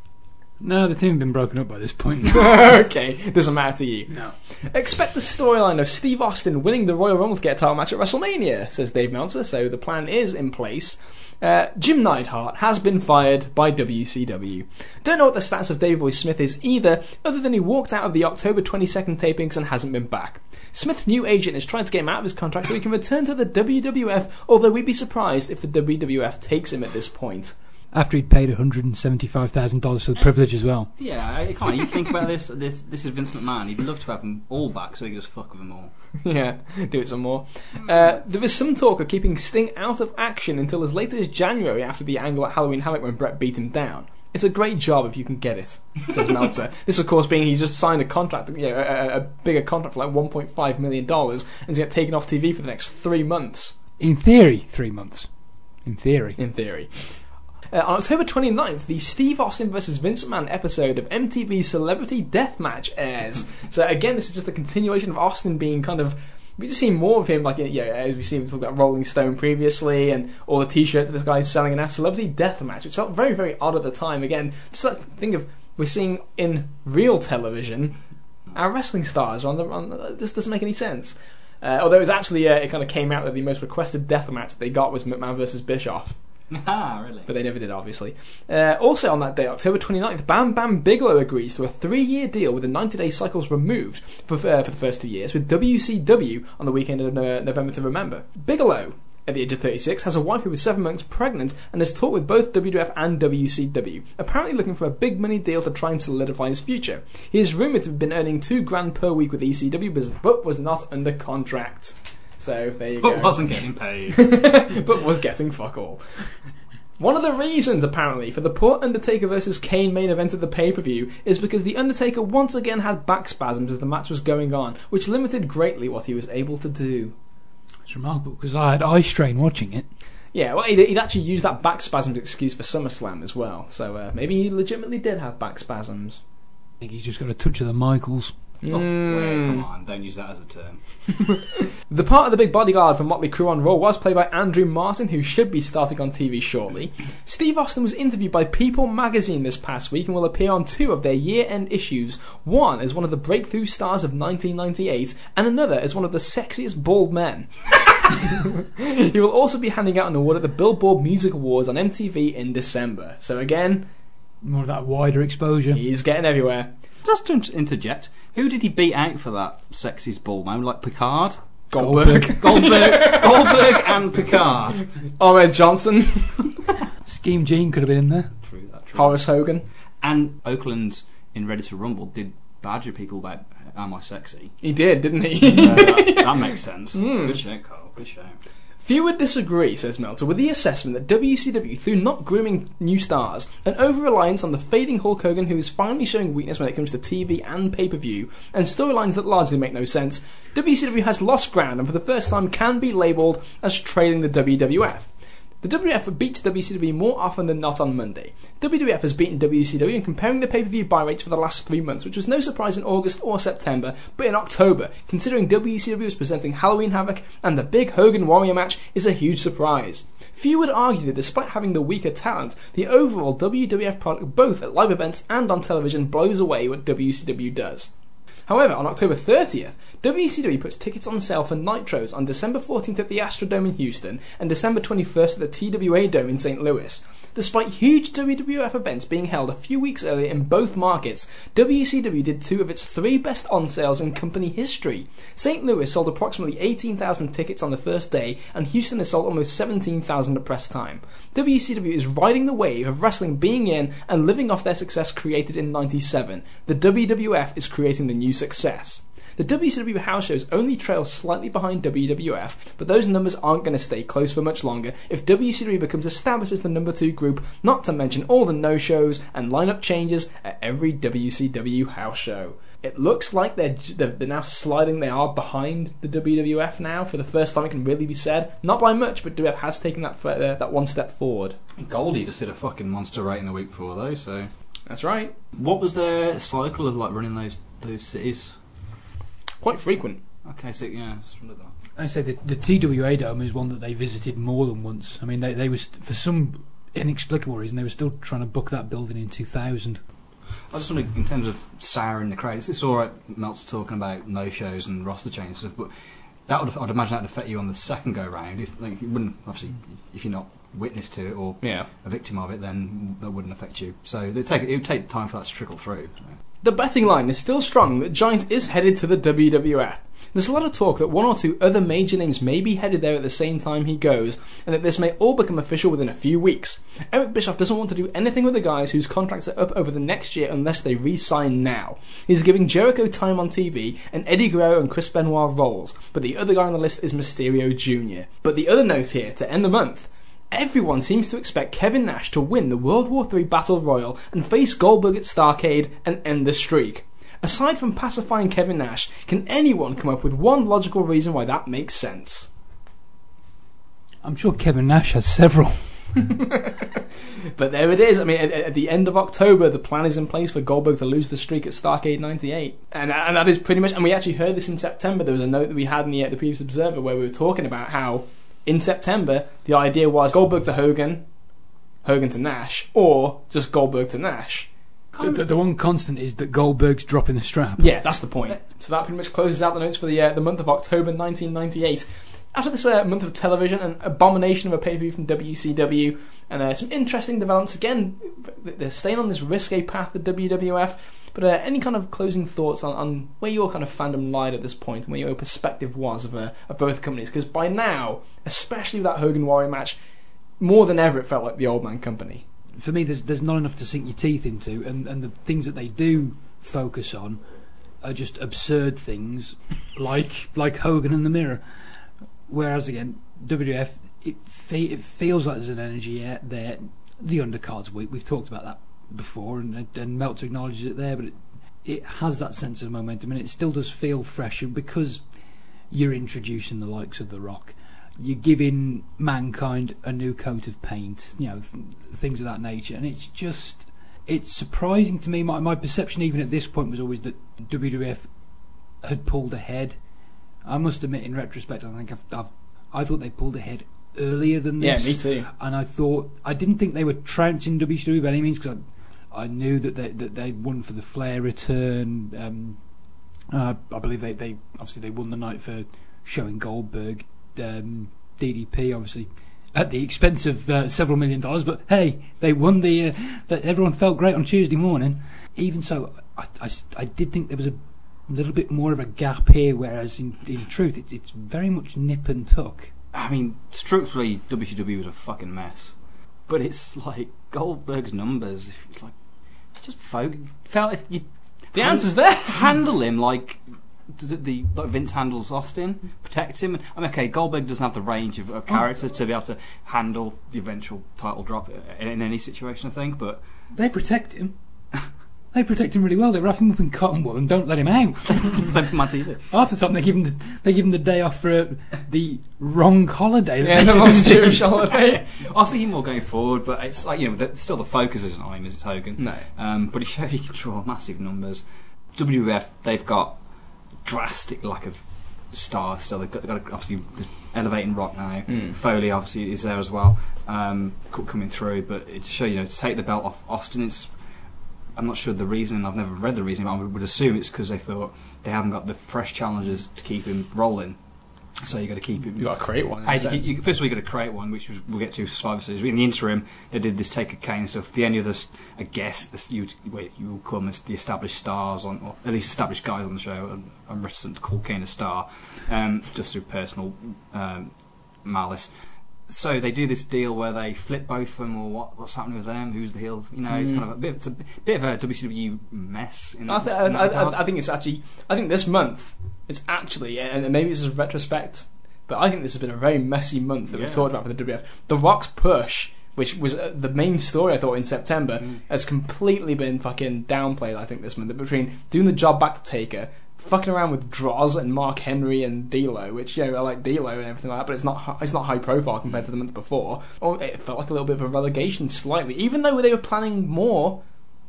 No, the team have been broken up by this point. [laughs] okay, doesn't matter to you. no. Expect the storyline of Steve Austin winning the Royal Rumble to get a title match at WrestleMania, says Dave Meltzer. So the plan is in place. Uh, Jim Neidhart has been fired by WCW. Don't know what the status of Davey Boy Smith is either, other than he walked out of the October 22nd tapings and hasn't been back. Smith's new agent is trying to get him out of his contract so he can return to the WWF, although we'd be surprised if the WWF takes him at this point. After he'd paid $175,000 for the privilege as well. Yeah, I can't. You think about this. This this is Vince McMahon. He'd love to have them all back, so he goes fuck with them all. [laughs] yeah, do it some more. Uh, there is some talk of keeping Sting out of action until as late as January after the angle at Halloween Havoc when Bret beat him down. It's a great job if you can get it, says [laughs] Meltzer. this, of course, being he's just signed a contract, you know, a, a- a bigger contract for like $1.5 million and he's get taken off TV for the next three months, In theory, three months. In theory. in theory. Uh, on October 29th, the Steve Austin vs. Vince McMahon episode of MTV's Celebrity Deathmatch airs. so again, this is just a continuation of Austin being kind of. We just see more of him, like yeah, as we see him talk about Rolling Stone previously, and all the T-shirts that this guy's selling, and now Celebrity Deathmatch, which felt very, very odd at the time. Again, just like think of we're seeing in real television, our wrestling stars on the. The this doesn't make any sense. Uh, although it was actually, uh, it kind of came out that the most requested death match they got was McMahon versus Bischoff [laughs] ah, really? but they never did, obviously. Uh, also on that day, October 29th, Bam Bam Bigelow agrees to a three-year deal with the 90-day cycles removed for, uh, for the first two years with WCW on the weekend of uh, November to Remember. Bigelow, at the age of 36, has a wife who was seven months pregnant and has talked with both WWF and WCW, apparently looking for a big money deal to try and solidify his future. He is rumoured to have been earning two grand per week with ECW, but was not under contract. So there you go But wasn't getting paid. [laughs] but was getting fuck all. One of the reasons, apparently, for the poor Undertaker versus Kane main event at the pay per view is because the Undertaker once again had back spasms as the match was going on, which limited greatly what he was able to do. It's remarkable because I had eye strain watching it. Yeah, well, he'd, he'd actually used that back spasms excuse for SummerSlam as well, so uh, maybe he legitimately did have back spasms. I think he's just got a touch of the Michaels. Oh, Mm. wait, come on, don't use that as a term. [laughs] The part of the big bodyguard from Motley Crue on Raw was played by Andrew Martin, who should be starting on TV shortly. Steve Austin was interviewed by People magazine this past week and will appear on two of their year end issues. One as one of the breakthrough stars of 1998, and another as one of the sexiest bald men. [laughs] he will also be handing out an award at the Billboard Music Awards on MTV in December. So again, More of that wider exposure. he's getting everywhere. Just to interject, who did he beat out for that sexiest ball man? Like Picard? Goldberg. Goldberg, Goldberg, and Picard. [laughs] Ahmed Johnson. [laughs] Scheme Gene could have been in there. True that. True. Horace Hogan. And Okerlund in Ready to Rumble did badger people about "Am I sexy?" He did, didn't he? That, [laughs] that makes sense. Hmm. Good show, Carl. Good show. Few would disagree, says Meltzer, with the assessment that WCW, through not grooming new stars, an over reliance on the fading Hulk Hogan, who is finally showing weakness when it comes to TV and pay per view, and storylines that largely make no sense, WCW has lost ground and for the first time can be labelled as trailing the WWF. The WWF beats WCW more often than not on Monday. WWF has beaten WCW in comparing the pay-per-view buy rates for the last three months, which was no surprise in August or September, but in October, considering WCW was presenting Halloween Havoc and the big Hogan Warrior match is a huge surprise. Few would argue that despite having the weaker talent, the overall WWF product both at live events and on television blows away what WCW does. However, on October 30th, WCW puts tickets on sale for Nitros on December 14th at the Astrodome in Houston and December 21st at the TWA Dome in St. Louis. Despite huge WWF events being held a few weeks earlier in both markets, WCW did two of its three best on sales in company history. St. Louis sold approximately 18,000 tickets on the first day, and Houston has sold almost 17,000 at press time. WCW is riding the wave of wrestling being in and living off their success created in 97. The WWF is creating the new success. The WCW house shows only trail slightly behind WWF, but those numbers aren't going to stay close for much longer if WCW becomes established as the number two group, not to mention all the no shows and lineup changes at every WCW house show. It looks like they're, they're, now sliding, they are behind the WWF now for the first time it can really be said. Not by much, but WWF has taken that, uh, that one step forward. Goldie just did a fucking monster rating the week before though. So, That's right. what was their cycle of like running those those cities? Quite frequent. Okay, so yeah, just wondered that. I say the, the TWA Dome is one that they visited more than once. I mean, they they was for some inexplicable reason they were still trying to book that building in 2000. I just wondered in terms of souring the crowd. It's, it's all right. Melt's talking about no shows and roster change stuff, but that would I'd imagine that would affect you on the second go round. If like you wouldn't obviously if you're not witness to it or Yeah. a victim of it, then that wouldn't affect you. So it take it would take time for that to trickle through. So. The betting line is still strong that Giant is headed to the WWF. There's a lot of talk that one or two other major names may be headed there at the same time he goes, and that this may all become official within a few weeks. Eric Bischoff doesn't want to do anything with the guys whose contracts are up over the next year unless they re-sign now. He's giving Jericho time on TV, and Eddie Guerrero and Chris Benoit roles, but the other guy on the list is Mysterio Jr. But the other note here, to end the month, Everyone seems to expect Kevin Nash to win the World War III Battle Royal and face Goldberg at Starcade and end the streak. Aside from pacifying Kevin Nash, can anyone come up with one logical reason why that makes sense? I'm sure Kevin Nash has several. [laughs] But there it is. I mean, at, at the end of October, the plan is in place for Goldberg to lose the streak at Starcade '98, and and that is pretty much. And we actually heard this in September. There was a note that we had in the uh, the previous Observer where we were talking about how in September the idea was Goldberg to Hogan, Hogan to Nash, or just Goldberg to Nash. The, the, the one constant is that Goldberg's dropping the strap. Yeah, that's the point. So that pretty much closes out the notes for the uh, the month of October 1998. After this uh, month of television, an abomination of a pay per view from WCW, and uh, some interesting developments. Again, they're staying on this risque path, the WWF. But uh, any kind of closing thoughts on, on where your kind of fandom lied at this point, and where your perspective was of uh, of both companies? Because by now, especially with that Hogan Warrior match, more than ever, it felt like the old man company. For me, there's there's not enough to sink your teeth into, and, and the things that they do focus on are just absurd things, [laughs] like like Hogan and the Mirror. Whereas again, WWF, it fe- it feels like there's an energy there. The undercard's weak. We've talked about that before, and and Meltzer acknowledges it there, but it, it has that sense of momentum, and it still does feel fresh. Because you're introducing the likes of The Rock, you're giving mankind a new coat of paint, you know, th- things of that nature, and it's just it's surprising to me. My my perception, even at this point, was always that WWF had pulled ahead. I must admit, in retrospect, I think I've, I've I thought they pulled ahead earlier than this. Yeah, me too. And I thought I didn't think they were trouncing WCW by any means because I, knew that they that they'd won for the Flair return. Um, uh, I believe they, they obviously they won the night for showing Goldberg. Um, DDP obviously at the expense of uh, several million dollars, but hey, they won the. Uh, that everyone felt great on Tuesday morning. Even so, I, I, I did think there was a little bit more of a gap here, whereas in, in truth, it's, it's very much nip and tuck. I mean, structurally, WCW was a fucking mess. But it's like Goldberg's numbers. If it's like, just focus. Felt if you The answer's there. [laughs] handle him like the, the like Vince handles Austin, protect him. I mean, okay, Goldberg doesn't have the range of, of oh. character to be able to handle the eventual title drop in, in any situation. I think, but They protect him. They protect him really well. They wrap him up in cotton wool and don't let him out. then my TV. Half the time they give him the, they give him the day off for uh, the wrong holiday. Yeah, the most give him. Jewish holiday. I'll see him more going forward, but it's like you know, the, still the focus isn't on him as it's Hogan. No. Um, but he showed [laughs] he can draw massive numbers. WWF, they've got drastic lack of stars still. They've got, they've got obviously the elevating Rock now. Mm. Foley obviously is there as well, um, coming through. But it show you know to take the belt off Austin. It's I'm not sure the reason. I've never read the reason, but I would assume it's because they thought they haven't got the fresh challenges to keep him rolling. So you got to keep him. You got to create one. in a I, sense. you, first of all, you got to create one, which was, we'll get to Survivor Series. In the interim, they did this Taker Kane stuff. The only others, I guess, you wait, you will come as the established stars on, or at least established guys on the show. I'm, I'm reticent to call Kane a star, um, just through personal um, malice. So they do this deal where they flip both of them, or what, what's happening with them? Who's the heel? You know, it's Mm. kind of a bit, it's a bit of a WCW mess. In I, th- in I, I. I think it's actually. I think this month it's actually, and maybe this is retrospect, but I think this has been a very messy month that Yeah. we've talked about for the WF. The Rock's push, which was uh, the main story, I thought in September, Mm. has completely been fucking downplayed. I think this month between doing the job back to Taker. Fucking around with Droz and Mark Henry and D'Lo, which you know I like D'Lo and everything like that, but it's not it's not high profile compared to the month before. Or it felt like a little bit of a relegation, slightly, even though they were planning more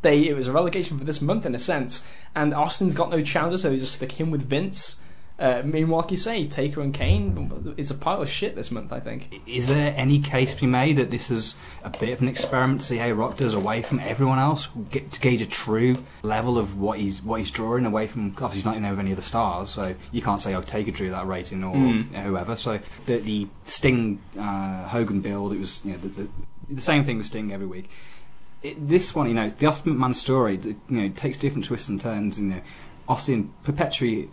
they it was a relegation for this month in a sense. And Austin's got no challenger, so they just stick him with Vince. Uh, you say, Taker and Kane, it's a pile of shit this month. I think. Is there any case to be made that this is a bit of an experiment to see how Rock does away from everyone else, get to gauge a true level of what he's what he's drawing away from? Obviously, he's not in over any of the stars, so you can't say, "Oh, Taker drew that rating" or Mm. whoever. So the the Sting uh, Hogan build, it was you know the, the, the same thing with Sting every week. It, this one, you know, the Austin McMahon story, you know, takes different twists and turns. You know, Austin perpetually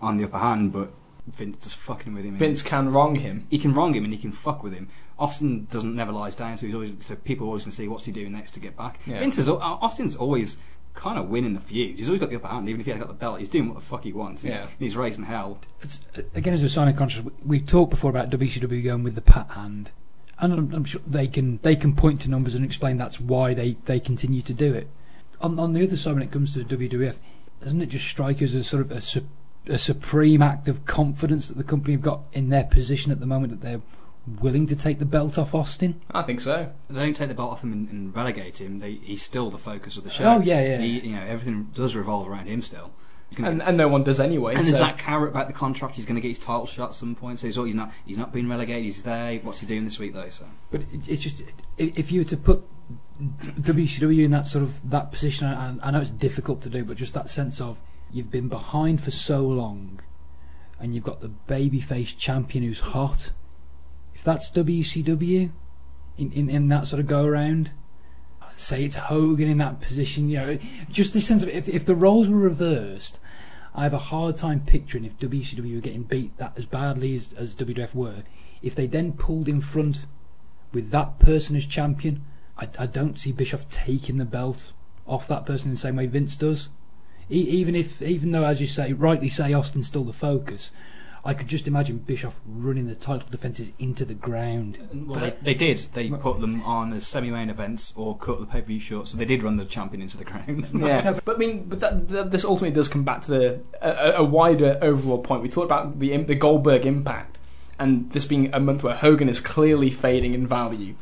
on the upper hand, but Vince is fucking with him. Vince can wrong him. he can wrong him and he can fuck with him. Austin doesn't never lies down, so he's always so people always can see what's he doing next to get back. Yeah. Vince is uh, Austin's always kind of winning the feud. He's always got the upper hand, even if he hasn't got the belt. He's doing what the fuck he wants. He's, Yeah. he's raising hell. It's, uh, again, as a sign of conscience, we- we've talked before about WCW going with the pat hand, and I'm, I'm sure they can they can point to numbers and explain that's why they, they continue to do it. On, on the other side, when it comes to WWF, doesn't it just strike as a sort of a, su- a supreme act of confidence that the company have got in their position at the moment that they're willing to take the belt off Austin? I think so. They don't take the belt off him and, and relegate him. They, he's still the focus of the show. Oh, yeah, yeah. He, you know, everything does revolve around him still. He's gonna- And, and no one does anyway. and there's that carrot about the contract. He's going to get his title shot at some point. So he's, he's not he's not being relegated. He's there. What's he doing this week though? So But it's just if you were to put WCW in that sort of that position, and I know it's difficult to do, but just that sense of you've been behind for so long, and you've got the babyface champion who's hot. If that's WCW, in in, in that sort of go around, say it's Hogan in that position, you know, just this sense of if if the roles were reversed. I have a hard time picturing if WCW were getting beat that as badly as, as WWF were. If they then pulled in front with that person as champion, I, I don't see Bischoff taking the belt off that person in the same way Vince does. E- even if, even though, as you say, rightly say, Austin's still the focus, I could just imagine Bischoff running the title defences into the ground. Well, they, they did. They put them on as semi-main events or cut the pay-per-view short, so they did run the champion into the ground. [laughs] Yeah, but I mean, but that, that, this ultimately does come back to the a, a wider overall point. We talked about the the Goldberg impact, and this being a month where Hogan is clearly fading in value.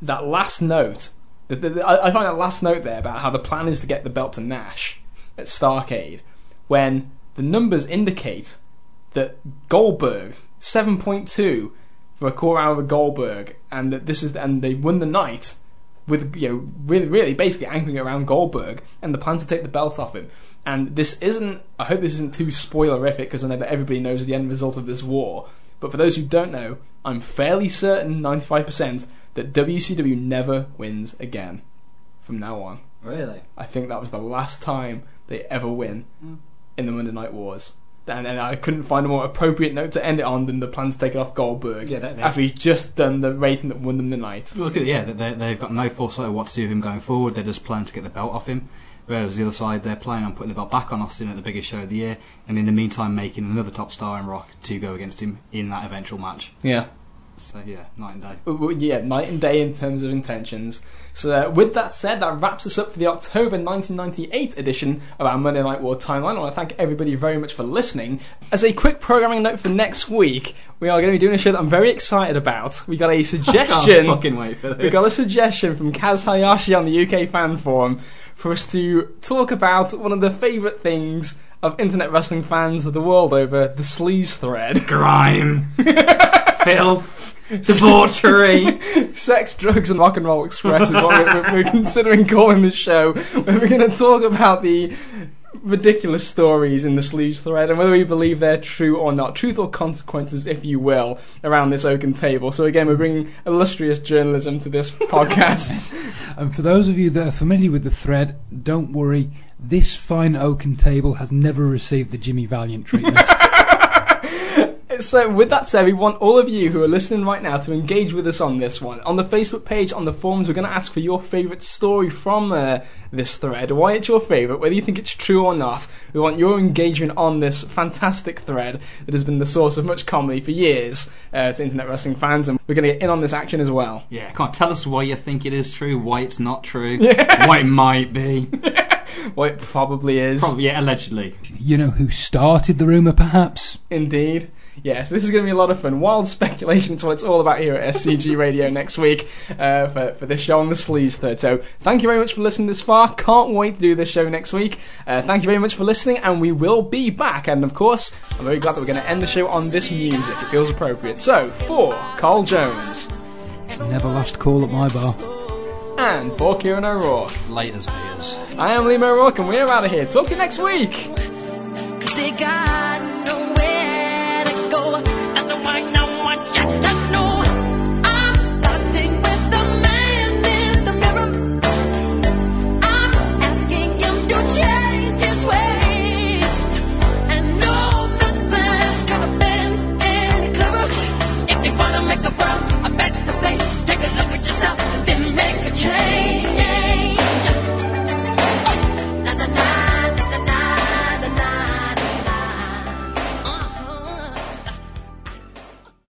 That last note, the, the, the- I I find that last note there about how the plan is to get the belt to Nash at Starcade, when the numbers indicate that Goldberg seven point two for a core hour of Goldberg, and that this is and they won the night with you know really really basically anchoring around Goldberg and the plan to take the belt off him. And this isn't. I hope this isn't too spoilerific because I know that everybody knows the end result of this war. But for those who don't know, I'm fairly certain, 95%, that WCW never wins again from now on. really? I think that was the last time they ever win. Mm. in the Monday Night Wars. And, and I couldn't find a more appropriate note to end it on than the plan to take it off Goldberg Yeah, that- that- after he's just done the rating that won them the night. Look at it, yeah, they, they've got no foresight of what to do with him going forward. They're just planning to get the belt off him. Whereas the other side, they're planning on putting the belt back on Austin at the biggest show of the year, and in the meantime, making another top star in Rock to go against him in that eventual match. Yeah. So yeah, night and day. Yeah, night and day in terms of intentions. So, uh, with that said, that wraps us up for the October 1998 edition of our Monday Night War timeline. I want to thank everybody very much for listening. As a quick programming note for next week, we are going to be doing a show that I'm very excited about. We got a [laughs] Can't suggestion. fucking wait for this. we got a suggestion from Kaz Hayashi on the UK fan forum for us to talk about one of the favourite things of internet wrestling fans of the world over, the sleaze thread. grime, [laughs] filth, [laughs] debauchery. [laughs] Sex, drugs, and rock and roll express is what we're, we're, we're considering calling the show. Where we're going to talk about the ridiculous stories in the sleaze thread and whether we believe they're true or not. Truth or consequences, if you will, around this oaken table. So again, we're bringing illustrious journalism to this [laughs] podcast. And for those of you that are familiar with the thread, don't worry. This fine oaken table has never received the Jimmy Valiant treatment. So with that said, we want all of you who are listening right now to engage with us on this one. On the Facebook page, on the forums, we're going to ask for your favourite story from uh, this thread. Why it's your favourite, whether you think it's true or not. We want your engagement on this fantastic thread that has been the source of much comedy for years uh, to internet wrestling fans, and we're going to get in on this action as well. Yeah, come on, tell us why you think it is true, why it's not true, [laughs] why it might be. [laughs] Well, it probably is. Probably, yeah, allegedly. you know who started the rumour, perhaps? Indeed. Yes, this is going to be a lot of fun. Wild [laughs] speculation is what it's all about here at SCG Radio [laughs] next week uh, for, for this show on the Sleaze Thread. So, thank you very much for listening this far. Can't wait to do this show next week. Uh, thank you very much for listening, and we will be back. And of course, I'm very glad that we're going to end the show on this music. It feels appropriate. So, for Carl Jones Never last call at my bar. and for Kieran O'Rourke, Laters, haters. I am Liam O'Rourke, and we're out of here. Talk to you next week. Why no one got to.